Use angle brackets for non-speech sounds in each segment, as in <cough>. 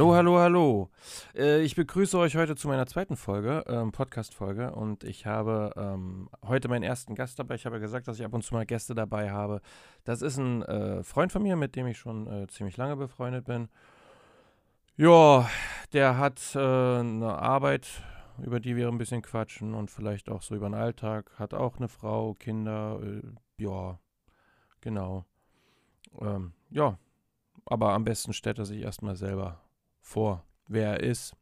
Hallo, hallo, hallo. Äh, ich begrüße euch heute zu meiner zweiten Folge, ähm, Podcast-Folge. Und ich habe ähm, heute meinen ersten Gast dabei. Ich habe ja gesagt, dass ich ab und zu mal Gäste dabei habe. Das ist ein äh, Freund von mir, mit dem ich schon äh, ziemlich lange befreundet bin. Ja, der hat äh, eine Arbeit, über die wir ein bisschen quatschen und vielleicht auch so über den Alltag. Hat auch eine Frau, Kinder. Äh, ja, genau. Ähm, ja, aber am besten stellt er sich erstmal selber vor, wer er ist,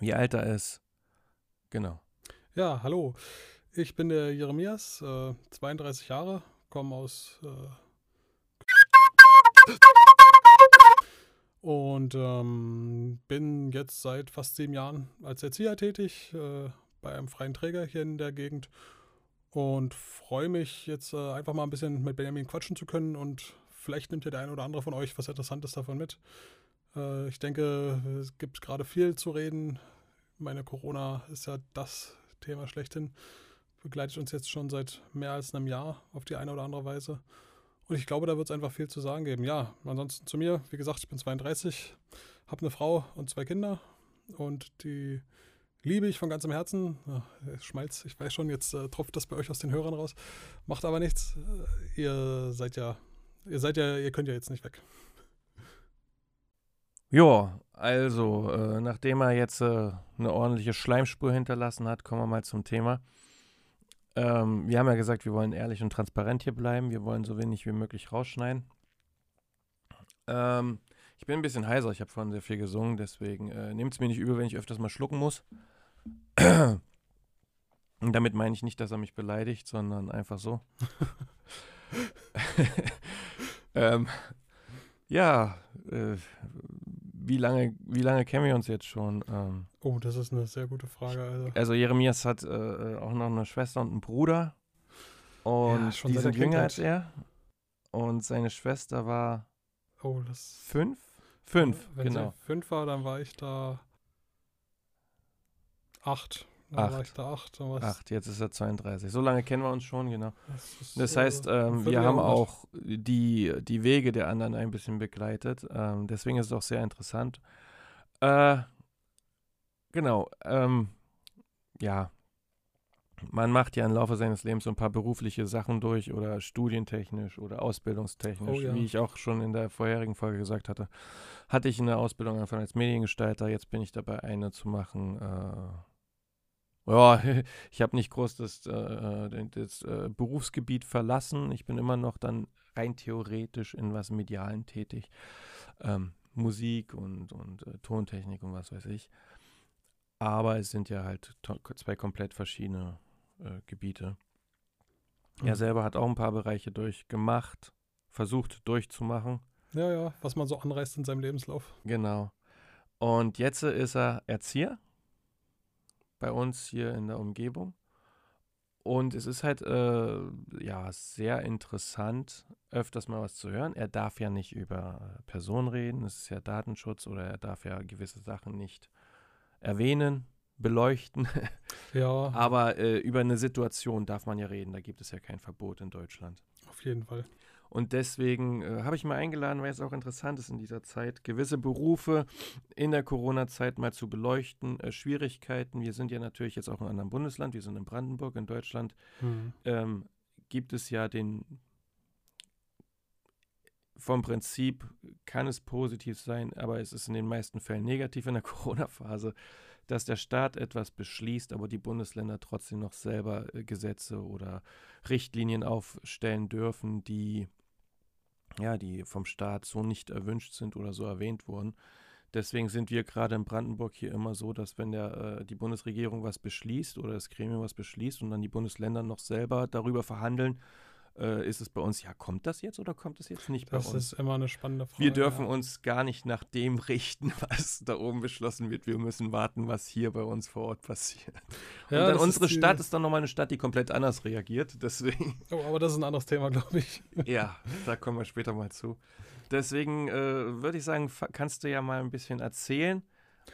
wie alt er ist. Genau. Ja, hallo. Ich bin der Jeremias, äh, 32 Jahre, komme aus äh und ähm, bin jetzt seit fast sieben Jahren als Erzieher tätig äh, bei einem freien Träger hier in der Gegend und freue mich jetzt äh, einfach mal ein bisschen mit Benjamin quatschen zu können und vielleicht nimmt ja der eine oder andere von euch was Interessantes davon mit. Äh, ich denke, es gibt gerade viel zu reden. Meine Corona ist ja das Thema schlechthin. Begleitet uns jetzt schon seit mehr als einem Jahr auf die eine oder andere Weise. Und ich glaube, da wird es einfach viel zu sagen geben. Ja, ansonsten zu mir, wie gesagt, ich bin 32, habe eine Frau und zwei Kinder und die liebe ich von ganzem Herzen. Ja, Schmalz, ich weiß schon, jetzt äh, tropft das bei euch aus den Hörern raus. Macht aber nichts. Äh, ihr seid ja Ihr seid ja, ihr könnt ja jetzt nicht weg. Ja, also, äh, nachdem er jetzt äh, eine ordentliche Schleimspur hinterlassen hat, kommen wir mal zum Thema. Ähm, wir haben ja gesagt, wir wollen ehrlich und transparent hier bleiben. Wir wollen so wenig wie möglich rausschneiden. Ähm, ich bin ein bisschen heiser, ich habe vorhin sehr viel gesungen, deswegen äh, nehmt es mir nicht übel, wenn ich öfters mal schlucken muss. Und damit meine ich nicht, dass er mich beleidigt, sondern einfach so. <laughs> <laughs> ähm, ja, äh, wie lange, wie lange kennen wir uns jetzt schon? Ähm, oh, das ist eine sehr gute Frage. Also, also Jeremias hat äh, auch noch eine Schwester und einen Bruder. Und ja, die sind jünger als er. Und seine Schwester war oh, das fünf? Fünf, Wenn genau. sie fünf war, dann war ich da acht. Dann acht. da acht. Acht, jetzt ist er 32. So lange kennen wir uns schon, genau. Das, das heißt, äh, ähm, wir haben auch die, die Wege der anderen ein bisschen begleitet. Ähm, deswegen ist es auch sehr interessant. Äh, genau. Ähm, ja, man macht ja im Laufe seines Lebens so ein paar berufliche Sachen durch oder studientechnisch oder ausbildungstechnisch, oh, ja. wie ich auch schon in der vorherigen Folge gesagt hatte. Hatte ich eine Ausbildung angefangen als Mediengestalter, jetzt bin ich dabei, eine zu machen. Äh, ja, <laughs> ich habe nicht groß das, äh, das äh, Berufsgebiet verlassen. Ich bin immer noch dann rein theoretisch in was Medialen tätig. Ähm, Musik und, und äh, Tontechnik und was weiß ich. Aber es sind ja halt zwei komplett verschiedene äh, Gebiete. Mhm. Er selber hat auch ein paar Bereiche durchgemacht, versucht durchzumachen. Ja, ja, was man so anreißt in seinem Lebenslauf. Genau. Und jetzt ist er Erzieher bei uns hier in der Umgebung. Und es ist halt äh, ja sehr interessant, öfters mal was zu hören. Er darf ja nicht über Personen reden, es ist ja Datenschutz oder er darf ja gewisse Sachen nicht erwähnen, beleuchten. <laughs> Ja. Aber äh, über eine Situation darf man ja reden, da gibt es ja kein Verbot in Deutschland. Auf jeden Fall. Und deswegen äh, habe ich mal eingeladen, weil es auch interessant ist in dieser Zeit, gewisse Berufe in der Corona-Zeit mal zu beleuchten, äh, Schwierigkeiten. Wir sind ja natürlich jetzt auch in einem anderen Bundesland, wir sind in Brandenburg, in Deutschland. Mhm. Ähm, gibt es ja den, vom Prinzip kann es positiv sein, aber es ist in den meisten Fällen negativ in der <laughs> Corona-Phase, dass der Staat etwas beschließt, aber die Bundesländer trotzdem noch selber äh, Gesetze oder Richtlinien aufstellen dürfen, die ja, die vom Staat so nicht erwünscht sind oder so erwähnt wurden. Deswegen sind wir gerade in Brandenburg hier immer so, dass wenn der, äh, die Bundesregierung was beschließt oder das Gremium was beschließt und dann die Bundesländer noch selber darüber verhandeln, äh, ist es bei uns, ja, kommt das jetzt oder kommt das jetzt nicht das bei uns? Das ist immer eine spannende Frage. Wir dürfen ja. uns gar nicht nach dem <laughs> richten, was da oben beschlossen wird. Wir müssen warten, was hier bei uns vor Ort passiert. Ja, Und dann unsere ist Stadt ist dann nochmal eine Stadt, die komplett anders reagiert. Deswegen. <laughs> Oh, aber das ist ein anderes Thema, glaube ich. <laughs> ja, da kommen wir später mal zu. Deswegen äh, würde ich sagen, kannst du ja mal ein bisschen erzählen.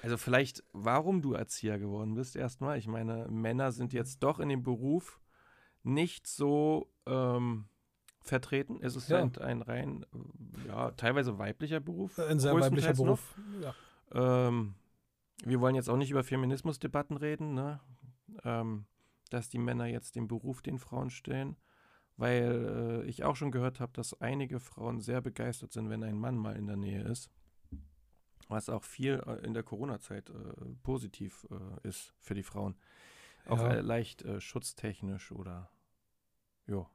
Also vielleicht, warum du Erzieher geworden bist erstmal. Ich meine, Männer sind jetzt doch in dem Beruf nicht so ähm, vertreten. Es ist ja. ein, ein, rein, ja, teilweise weiblicher Beruf. Ein sehr weiblicher Beruf, ja. Ähm, wir wollen jetzt auch nicht über Feminismusdebatten reden, ne? Ähm, dass die Männer jetzt den Beruf den Frauen stellen, weil äh, ich auch schon gehört habe, dass einige Frauen sehr begeistert sind, wenn ein Mann mal in der Nähe ist. Was auch viel äh, in der Corona-Zeit äh, positiv äh, ist für die Frauen. Auch ja. Äh, leicht äh, schutztechnisch oder ja.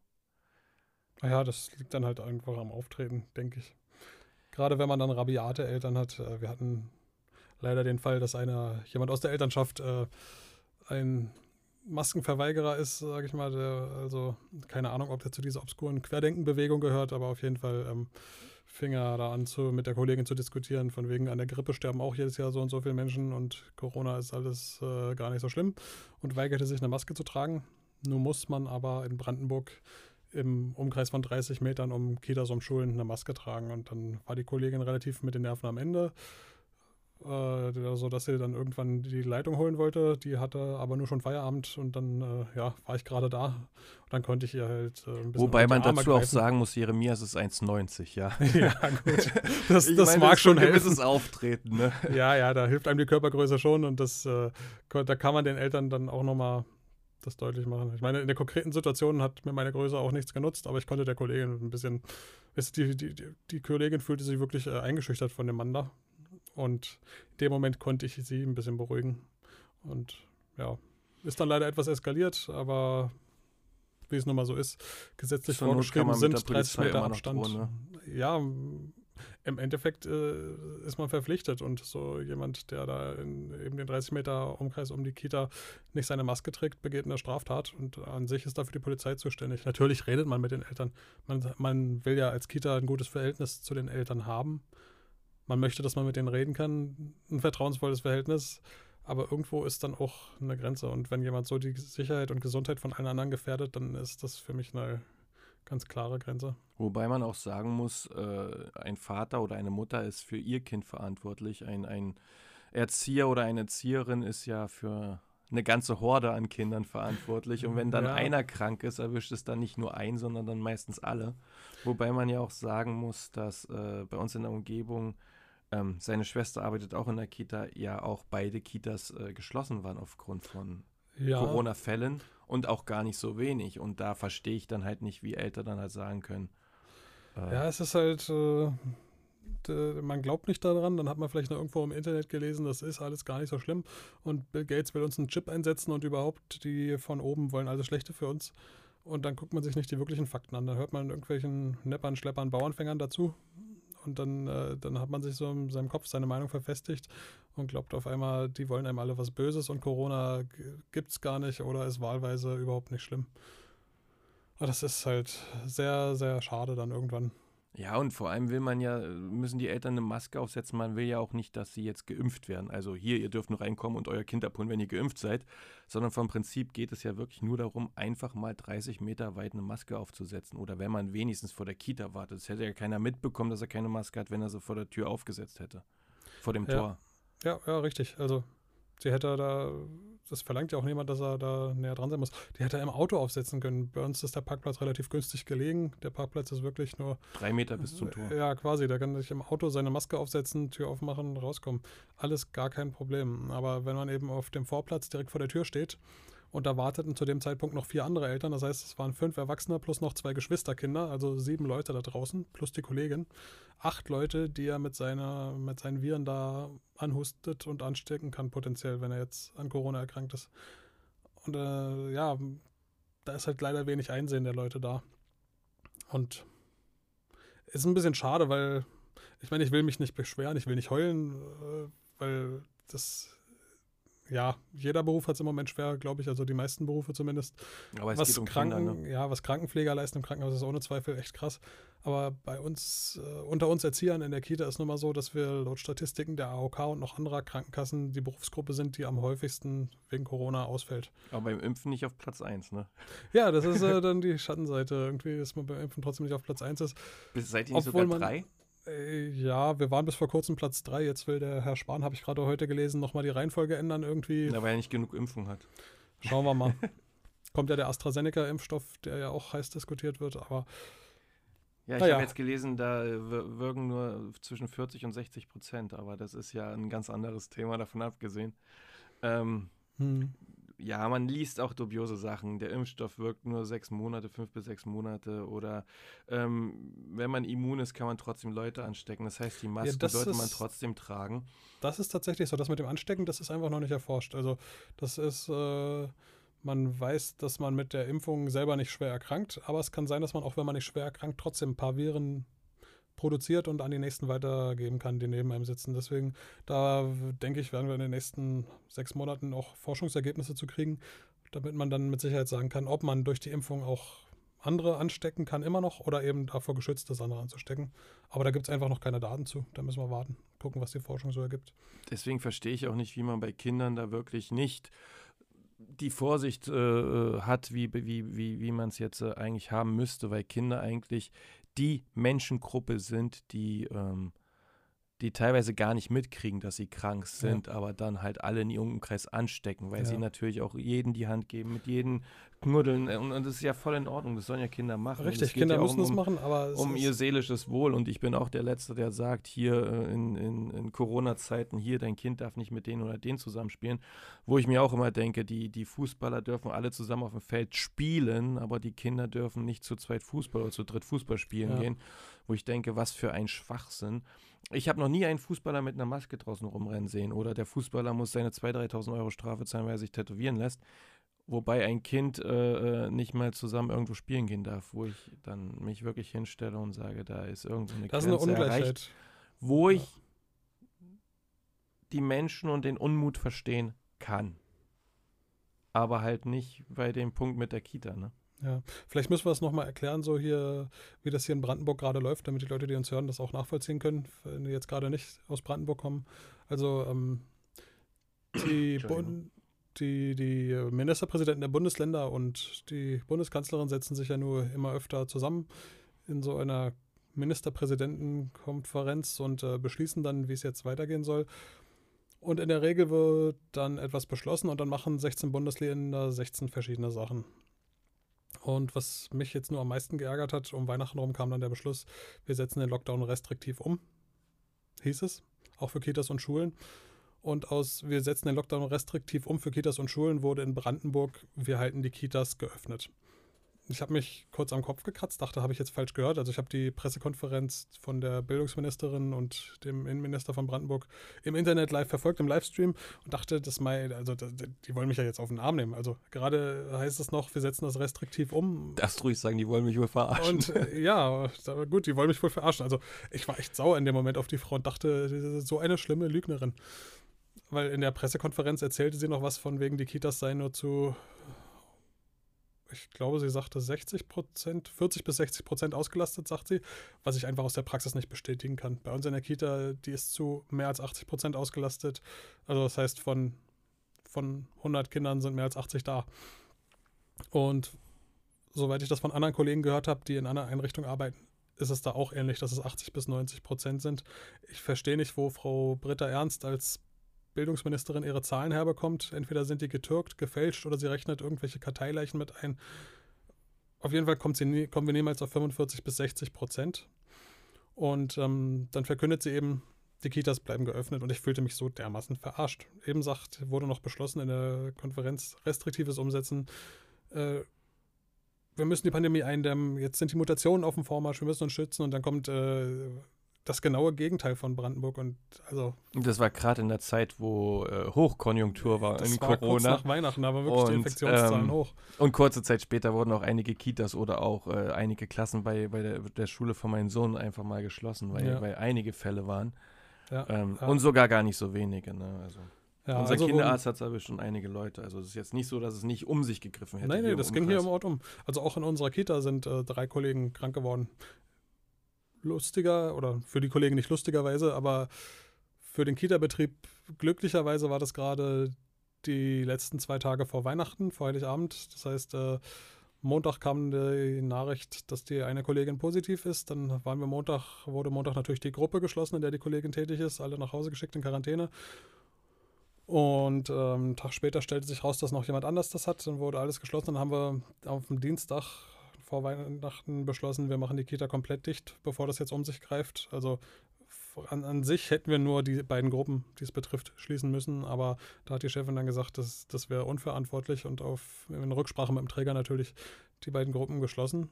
Ja, das liegt dann halt einfach am Auftreten, denke ich. Gerade wenn man dann rabiate Eltern hat. wir hatten leider den Fall, dass einer, jemand aus der Elternschaft äh, ein Maskenverweigerer ist, sage ich mal. Der, also keine Ahnung, ob der zu dieser obskuren Querdenkenbewegung gehört, aber auf jeden Fall ähm, fing er da an, zu, mit der Kollegin zu diskutieren, von wegen an der Grippe sterben auch jedes Jahr so und so viele Menschen und Corona ist alles äh, gar nicht so schlimm und weigerte sich eine Maske zu tragen. Nun muss man aber in Brandenburg im Umkreis von 30 Metern um Kitas, um Schulen eine Maske tragen und dann war die Kollegin relativ mit den Nerven am Ende äh, so dass sie dann irgendwann die Leitung holen wollte. Die hatte aber nur schon Feierabend und dann äh, ja, war ich gerade da. Und dann konnte ich ihr halt äh, ein bisschen. Wobei man dazu greifen. auch sagen muss, Jeremias ist 1,90, ja. <laughs> ja, gut. Das, das meine, mag das schon helfen. gewisses Auftreten, ne? Ja, ja, da hilft einem die Körpergröße schon und das, äh, da kann man den Eltern dann auch nochmal das deutlich machen. Ich meine, in der konkreten Situation hat mir meine Größe auch nichts genutzt, aber ich konnte der Kollegin ein bisschen, die, die, die, Kollegin fühlte sich wirklich äh, eingeschüchtert von dem Mann da. Und in dem Moment konnte ich sie ein bisschen beruhigen. Und ja, ist dann leider etwas eskaliert, aber wie es nun mal so ist, gesetzlich Zur vorgeschrieben sind 30 Meter Abstand. Drohen, ne? Ja, im Endeffekt äh, ist man verpflichtet und so jemand, der da in eben den 30 Meter Umkreis um die Kita nicht seine Maske trägt, begeht eine Straftat und an sich ist dafür die Polizei zuständig. Natürlich redet man mit den Eltern. Man, man will ja als Kita ein gutes Verhältnis zu den Eltern haben man möchte, dass man mit denen reden kann, ein vertrauensvolles Verhältnis, aber irgendwo ist dann auch eine Grenze. Und wenn jemand so die Sicherheit und Gesundheit von allen anderen gefährdet, dann ist das für mich eine ganz klare Grenze. Wobei man auch sagen muss, äh, ein Vater oder eine Mutter ist für ihr Kind verantwortlich. Ein, ein Erzieher oder eine Erzieherin ist ja für eine ganze Horde an Kindern verantwortlich. Und wenn dann ja. einer krank ist, erwischt es dann nicht nur ein, sondern dann meistens alle. Wobei man ja auch sagen muss, dass äh, bei uns in der Umgebung ähm, seine Schwester arbeitet auch in der Kita, ja auch beide Kitas äh, geschlossen waren aufgrund von ja. Corona-Fällen und auch gar nicht so wenig. Und da verstehe ich dann halt nicht, wie Eltern dann halt sagen können. Äh, ja, es ist halt, äh, man glaubt nicht daran, dann hat man vielleicht noch irgendwo im Internet gelesen, das ist alles gar nicht so schlimm und Bill Gates will uns einen Chip einsetzen und überhaupt die von oben wollen alles Schlechte für uns. Und dann guckt man sich nicht die wirklichen Fakten an. Dann hört man irgendwelchen Neppern, Schleppern, Bauernfängern dazu und dann, äh, dann hat man sich so in seinem Kopf seine Meinung verfestigt und glaubt auf einmal, die wollen einem alle was Böses und Corona gibt es gar nicht oder ist wahlweise überhaupt nicht schlimm. Aber das ist halt sehr, sehr schade dann irgendwann. Ja, und vor allem will man ja, müssen die Eltern eine Maske aufsetzen. Man will ja auch nicht, dass sie jetzt geimpft werden. Also hier, ihr dürft nur reinkommen und euer Kind abholen, wenn ihr geimpft seid. Sondern vom Prinzip geht es ja wirklich nur darum, einfach mal 30 Meter weit eine Maske aufzusetzen. Oder wenn man wenigstens vor der Kita wartet. Das hätte ja keiner mitbekommen, dass er keine Maske hat, wenn er sie vor der Tür aufgesetzt hätte. Vor dem ja. Tor. Ja, ja, richtig. Also sie hätte da das verlangt ja auch niemand, dass er da näher dran sein muss. Die hätte er im Auto aufsetzen können. Bei uns ist der Parkplatz relativ günstig gelegen. Der Parkplatz ist wirklich nur. Drei Meter bis zum Tor. Ja, quasi. Da kann sich im Auto seine Maske aufsetzen, Tür aufmachen, rauskommen. Alles gar kein Problem. Aber wenn man eben auf dem Vorplatz direkt vor der Tür steht und da warteten zu dem Zeitpunkt noch vier andere Eltern. Das heißt, es waren fünf Erwachsene plus noch zwei Geschwisterkinder, also sieben Leute da draußen, plus die Kollegin. Acht Leute, die er mit, seiner, mit seinen Viren da anhustet und anstecken kann, potenziell, wenn er jetzt an Corona erkrankt ist. Und äh, ja, da ist halt leider wenig Einsehen der Leute da. Und ist ein bisschen schade, weil ich meine, ich will mich nicht beschweren, ich will nicht heulen, äh, weil das ja, jeder Beruf hat es im Moment schwer, glaube ich, also die meisten Berufe zumindest. Aber es was geht um Kranken, Kinder, ne? Ja, was Krankenpfleger leisten im Krankenhaus ist ohne Zweifel echt krass. Aber bei uns, äh, unter uns Erziehern in der Kita ist nun mal so, dass wir laut Statistiken der AOK und noch anderer Krankenkassen die Berufsgruppe sind, die am häufigsten wegen Corona ausfällt. Aber beim Impfen nicht auf Platz 1, ne? Ja, das ist äh, dann die Schattenseite. Irgendwie, dass man beim Impfen trotzdem nicht auf Platz 1 ist. Seid ihr nicht sogar man, drei? Äh, ja, wir waren bis vor kurzem Platz 3. Jetzt will der Herr Spahn, habe ich gerade heute gelesen, nochmal die Reihenfolge ändern irgendwie. Ja, weil er nicht genug Impfung hat. Schauen wir mal. <laughs> Kommt ja der AstraZeneca-Impfstoff, der ja auch heiß diskutiert wird, aber Ja, ich naja. habe jetzt gelesen, da wirken nur zwischen 40 und 60 Prozent, aber das ist ja ein ganz anderes Thema davon abgesehen. Ähm, hm. Ja, man liest auch dubiose Sachen. Der Impfstoff wirkt nur sechs Monate, fünf bis sechs Monate. Oder ähm, wenn man immun ist, kann man trotzdem Leute anstecken. Das heißt, die Maske ja, sollte ist, man trotzdem tragen. Das ist tatsächlich so. Das mit dem Anstecken, das ist einfach noch nicht erforscht. Also das ist, äh, man weiß, dass man mit der Impfung selber nicht schwer erkrankt. Aber es kann sein, dass man auch, wenn man nicht schwer erkrankt, trotzdem ein paar Viren produziert und an die nächsten weitergeben kann, die neben einem sitzen. Deswegen, da denke ich, werden wir in den nächsten sechs Monaten auch Forschungsergebnisse zu kriegen, damit man dann mit Sicherheit sagen kann, ob man durch die Impfung auch andere anstecken kann, immer noch, oder eben davor geschützt ist, andere anzustecken. Aber da gibt es einfach noch keine Daten zu. Da müssen wir warten, gucken, was die Forschung so ergibt. Deswegen verstehe ich auch nicht, wie man bei Kindern da wirklich nicht die Vorsicht äh, äh hat, wie, wie, wie, wie man es jetzt äh, eigentlich haben müsste, weil Kinder eigentlich die Menschengruppe sind, die ähm, die teilweise gar nicht mitkriegen, dass sie krank sind, ja. aber dann halt alle in ihrem Umkreis anstecken, weil ja. sie natürlich auch jeden die Hand geben, mit jedem knuddeln und, und, das ist ja voll in Ordnung, das sollen ja Kinder machen. Richtig, Kinder ja müssen um, das machen, aber um ihr seelisches Wohl und ich bin auch der Letzte, der sagt, hier äh, in, in, in Corona-Zeiten, hier dein Kind darf nicht mit denen oder denen zusammenspielen, wo ich mir auch immer denke, die, die Fußballer dürfen alle zusammen auf dem Feld spielen, aber die Kinder dürfen nicht zu zweit Fußball oder zu dritt Fußball spielen gehen, wo ich denke, was für ein Schwachsinn. Ich habe noch nie einen Fußballer mit einer Maske draußen rumrennen sehen oder der Fußballer muss seine 2.000, 3.000 Euro Strafe zahlen, weil er sich tätowieren lässt. Wobei ein Kind äh, äh, nicht mal zusammen irgendwo spielen gehen darf, wo ich dann mich wirklich hinstelle und sage, da ist irgendwo eine das Grenze ist eine Ungleichheit. Erreicht, wo ich die Menschen und den Unmut verstehen kann. Aber halt nicht bei dem Punkt mit der Kita, ne? Ja, vielleicht müssen wir es nochmal erklären, so hier, wie das hier in Brandenburg gerade läuft, damit die Leute, die uns hören, das auch nachvollziehen können, wenn die jetzt gerade nicht aus Brandenburg kommen. Also ähm, die, die, die Ministerpräsidenten der Bundesländer und die Bundeskanzlerin setzen sich ja nur immer öfter zusammen in so einer Ministerpräsidentenkonferenz und äh, beschließen dann, wie es jetzt weitergehen soll. Und in der Regel wird dann etwas beschlossen und dann machen 16 Bundesländer 16 verschiedene Sachen. Und was mich jetzt nur am meisten geärgert hat, um Weihnachten rum kam dann der Beschluss, wir setzen den Lockdown restriktiv um, hieß es, auch für Kitas und Schulen. Und aus wir setzen den Lockdown restriktiv um für Kitas und Schulen wurde in Brandenburg, wir halten die Kitas geöffnet ich habe mich kurz am Kopf gekratzt, dachte, habe ich jetzt falsch gehört. Also ich habe die Pressekonferenz von der Bildungsministerin und dem Innenminister von Brandenburg im Internet live verfolgt, im Livestream und dachte, das mal, also die wollen mich ja jetzt auf den Arm nehmen. Also gerade heißt es noch, wir setzen das restriktiv um. Das ruhig sagen, die wollen mich wohl verarschen. Und äh, ja, gut, die wollen mich wohl verarschen. Also ich war echt sauer in dem Moment auf die Frau und dachte, so eine schlimme Lügnerin. Weil in der Pressekonferenz erzählte sie noch was von wegen, die Kitas seien nur zu ich glaube, sie sagte 60 Prozent, 40 bis 60 Prozent ausgelastet, sagt sie, was ich einfach aus der Praxis nicht bestätigen kann. Bei uns in der Kita, die ist zu mehr als 80 Prozent ausgelastet. Also das heißt, von, von 100 Kindern sind mehr als 80 da. Und soweit ich das von anderen Kollegen gehört habe, die in einer Einrichtung arbeiten, ist es da auch ähnlich, dass es 80 bis 90 Prozent sind. Ich verstehe nicht, wo Frau Britta Ernst als Bildungsministerin ihre Zahlen herbekommt. Entweder sind die getürkt, gefälscht oder sie rechnet irgendwelche Karteileichen mit ein. Auf jeden Fall nie, kommen wir niemals auf 45 bis 60 Prozent. Und ähm, dann verkündet sie eben, die Kitas bleiben geöffnet und ich fühlte mich so dermaßen verarscht. Eben sagt, wurde noch beschlossen in der Konferenz, restriktives Umsetzen. Äh, wir müssen die Pandemie eindämmen, jetzt sind die Mutationen auf dem Vormarsch, wir müssen uns schützen und dann kommt äh, das genaue Gegenteil von Brandenburg und also. Das war gerade in der Zeit, wo äh, Hochkonjunktur war das in war Corona. Kurz nach Weihnachten, aber wirklich und, die Infektionszahlen ähm, hoch. Und kurze Zeit später wurden auch einige Kitas oder auch äh, einige Klassen bei, bei der, der, Schule von meinem Sohn einfach mal geschlossen, weil, ja. weil einige Fälle waren. Ja, ähm, ja. Und sogar gar nicht so wenige. Ne? Also. Ja, Unser also Kinderarzt hat aber schon einige Leute. Also es ist jetzt nicht so, dass es nicht um sich gegriffen hätte. Nein, nein, das ging hier im Ort um. Also auch in unserer Kita sind äh, drei Kollegen krank geworden lustiger oder für die Kollegen nicht lustigerweise, aber für den Kita-Betrieb glücklicherweise war das gerade die letzten zwei Tage vor Weihnachten, vor Heiligabend. Das heißt, äh, Montag kam die Nachricht, dass die eine Kollegin positiv ist. Dann waren wir Montag, wurde Montag natürlich die Gruppe geschlossen, in der die Kollegin tätig ist, alle nach Hause geschickt in Quarantäne. Und ähm, einen Tag später stellte sich raus, dass noch jemand anders das hat. Dann wurde alles geschlossen. Dann haben wir auf dem Dienstag vor Weihnachten beschlossen, wir machen die Kita komplett dicht, bevor das jetzt um sich greift. Also an, an sich hätten wir nur die beiden Gruppen, die es betrifft, schließen müssen. Aber da hat die Chefin dann gesagt, das, das wäre unverantwortlich und auf in Rücksprache mit dem Träger natürlich die beiden Gruppen geschlossen.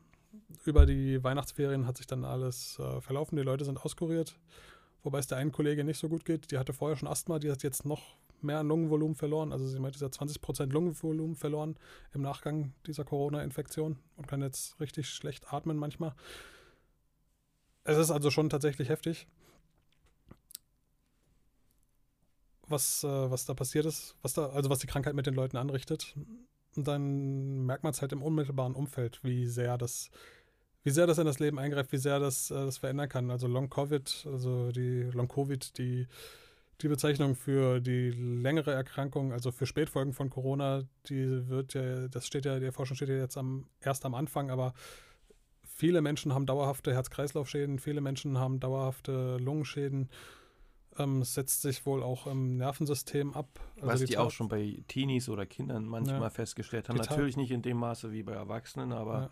Über die Weihnachtsferien hat sich dann alles äh, verlaufen. Die Leute sind auskuriert, wobei es der einen Kollege nicht so gut geht. Die hatte vorher schon Asthma, die hat jetzt noch mehr Lungenvolumen verloren. Also sie meinte, sie hat 20% Lungenvolumen verloren im Nachgang dieser Corona-Infektion und kann jetzt richtig schlecht atmen manchmal. Es ist also schon tatsächlich heftig. was, äh, was da passiert ist, was da, also was die Krankheit mit den Leuten anrichtet. Und dann merkt man es halt im unmittelbaren Umfeld, wie sehr das, wie sehr das in das Leben eingreift, wie sehr das, äh, das verändern kann. Also Long Covid, also die Long Covid, die, die Bezeichnung für die längere Erkrankung, also für Spätfolgen von Corona, die wird ja, das steht ja, die Forschung steht ja jetzt am, erst am Anfang, aber viele Menschen haben dauerhafte Herz-Kreislauf-Schäden, viele Menschen haben dauerhafte Lungenschäden ähm, setzt sich wohl auch im Nervensystem ab. Also Was die, die auch schon bei Teenies oder Kindern manchmal ja. festgestellt haben. Natürlich nicht in dem Maße wie bei Erwachsenen, aber ja.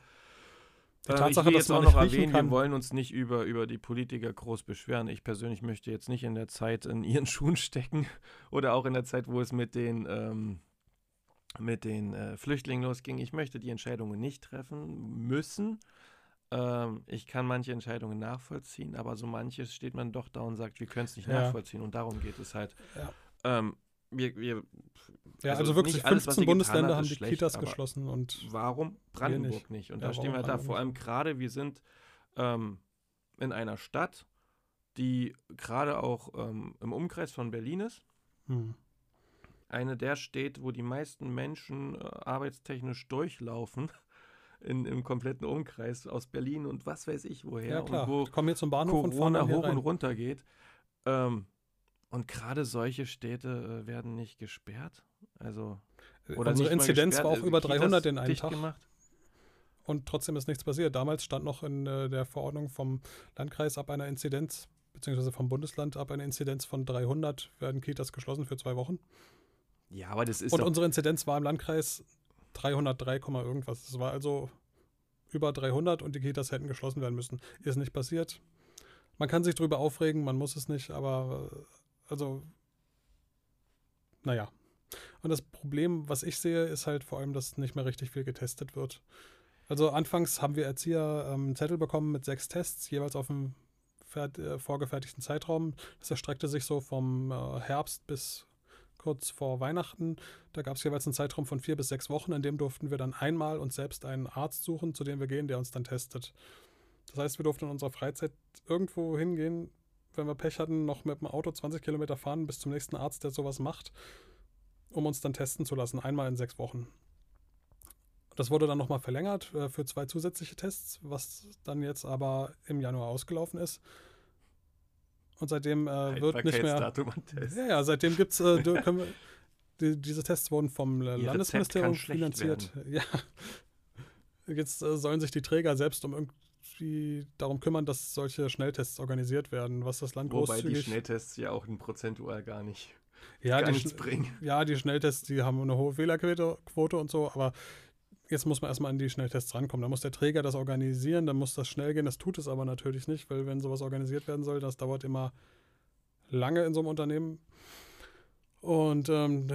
Die Tatsache, ich will jetzt auch noch erwähnen, wir wollen uns nicht über, über die Politiker groß beschweren. Ich persönlich möchte jetzt nicht in der Zeit in ihren <laughs> Schuhen stecken oder auch in der Zeit, wo es mit den, ähm, mit den äh, Flüchtlingen losging. Ich möchte die Entscheidungen nicht treffen müssen. Ähm, ich kann manche Entscheidungen nachvollziehen, aber so manches steht man doch da und sagt, wir können es nicht ja. nachvollziehen. Und darum geht es halt. Ja. Ähm, wir, wir, ja, also, also wirklich alles, 15 Bundesländer haben die schlecht, Kitas geschlossen und warum Brandenburg nicht? nicht? Und ja, da stehen wir da. Vor allem gerade, wir sind ähm, in einer Stadt, die gerade auch ähm, im Umkreis von Berlin ist. Hm. Eine der Städte, wo die meisten Menschen äh, arbeitstechnisch durchlaufen <laughs> in, im kompletten Umkreis aus Berlin und was weiß ich woher. Ja, klar. Und wo Kommen jetzt zum Bahnhof Corona und hoch rein. und runter geht. Ähm, und gerade solche Städte äh, werden nicht gesperrt. Also, oder Unsere Inzidenz war auch über 300 in einem Tag. Gemacht. Und trotzdem ist nichts passiert. Damals stand noch in äh, der Verordnung vom Landkreis ab einer Inzidenz, beziehungsweise vom Bundesland ab einer Inzidenz von 300 werden Kitas geschlossen für zwei Wochen. Ja, aber das ist. Und unsere Inzidenz war im Landkreis 303, irgendwas. Es war also über 300 und die Kitas hätten geschlossen werden müssen. Ist nicht passiert. Man kann sich drüber aufregen, man muss es nicht, aber äh, also, naja. Und das Problem, was ich sehe, ist halt vor allem, dass nicht mehr richtig viel getestet wird. Also anfangs haben wir Erzieher ähm, einen Zettel bekommen mit sechs Tests, jeweils auf einem äh, vorgefertigten Zeitraum. Das erstreckte sich so vom äh, Herbst bis kurz vor Weihnachten. Da gab es jeweils einen Zeitraum von vier bis sechs Wochen, in dem durften wir dann einmal uns selbst einen Arzt suchen, zu dem wir gehen, der uns dann testet. Das heißt, wir durften in unserer Freizeit irgendwo hingehen, wenn wir Pech hatten, noch mit dem Auto 20 Kilometer fahren bis zum nächsten Arzt, der sowas macht, um uns dann testen zu lassen, einmal in sechs Wochen. Das wurde dann nochmal verlängert äh, für zwei zusätzliche Tests, was dann jetzt aber im Januar ausgelaufen ist. Und seitdem äh, wird nicht mehr. Ja, ja, seitdem gibt es. Äh, die, diese Tests wurden vom Ihr Landesministerium finanziert. <laughs> Ja. Jetzt äh, sollen sich die Träger selbst um irgendwie darum kümmern, dass solche Schnelltests organisiert werden, was das Land Wobei großzügig... die Schnelltests ja auch ein prozentual gar nicht, ja, gar nichts bringen. Ja, die Schnelltests, die haben eine hohe Fehlerquote und so, aber jetzt muss man erstmal an die Schnelltests rankommen. Da muss der Träger das organisieren, dann muss das schnell gehen. Das tut es aber natürlich nicht, weil wenn sowas organisiert werden soll, das dauert immer lange in so einem Unternehmen. Und ähm,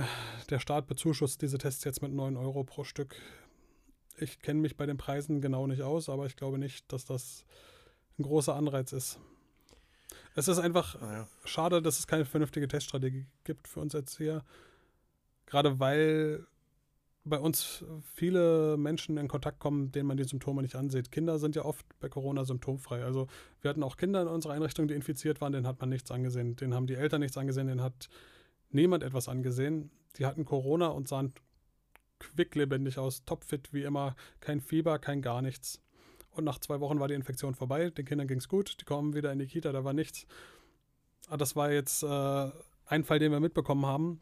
der Staat bezuschusst diese Tests jetzt mit 9 Euro pro Stück. Ich kenne mich bei den Preisen genau nicht aus, aber ich glaube nicht, dass das ein großer Anreiz ist. Es ist einfach ja. schade, dass es keine vernünftige Teststrategie gibt für uns jetzt hier. Gerade weil bei uns viele Menschen in Kontakt kommen, denen man die Symptome nicht ansieht. Kinder sind ja oft bei Corona symptomfrei. Also wir hatten auch Kinder in unserer Einrichtung, die infiziert waren, denen hat man nichts angesehen. Denen haben die Eltern nichts angesehen, denen hat niemand etwas angesehen. Die hatten Corona und sahen quicklebendig aus, topfit wie immer, kein Fieber, kein gar nichts. Und nach zwei Wochen war die Infektion vorbei, den Kindern ging es gut, die kommen wieder in die Kita, da war nichts. Aber ah, das war jetzt äh, ein Fall, den wir mitbekommen haben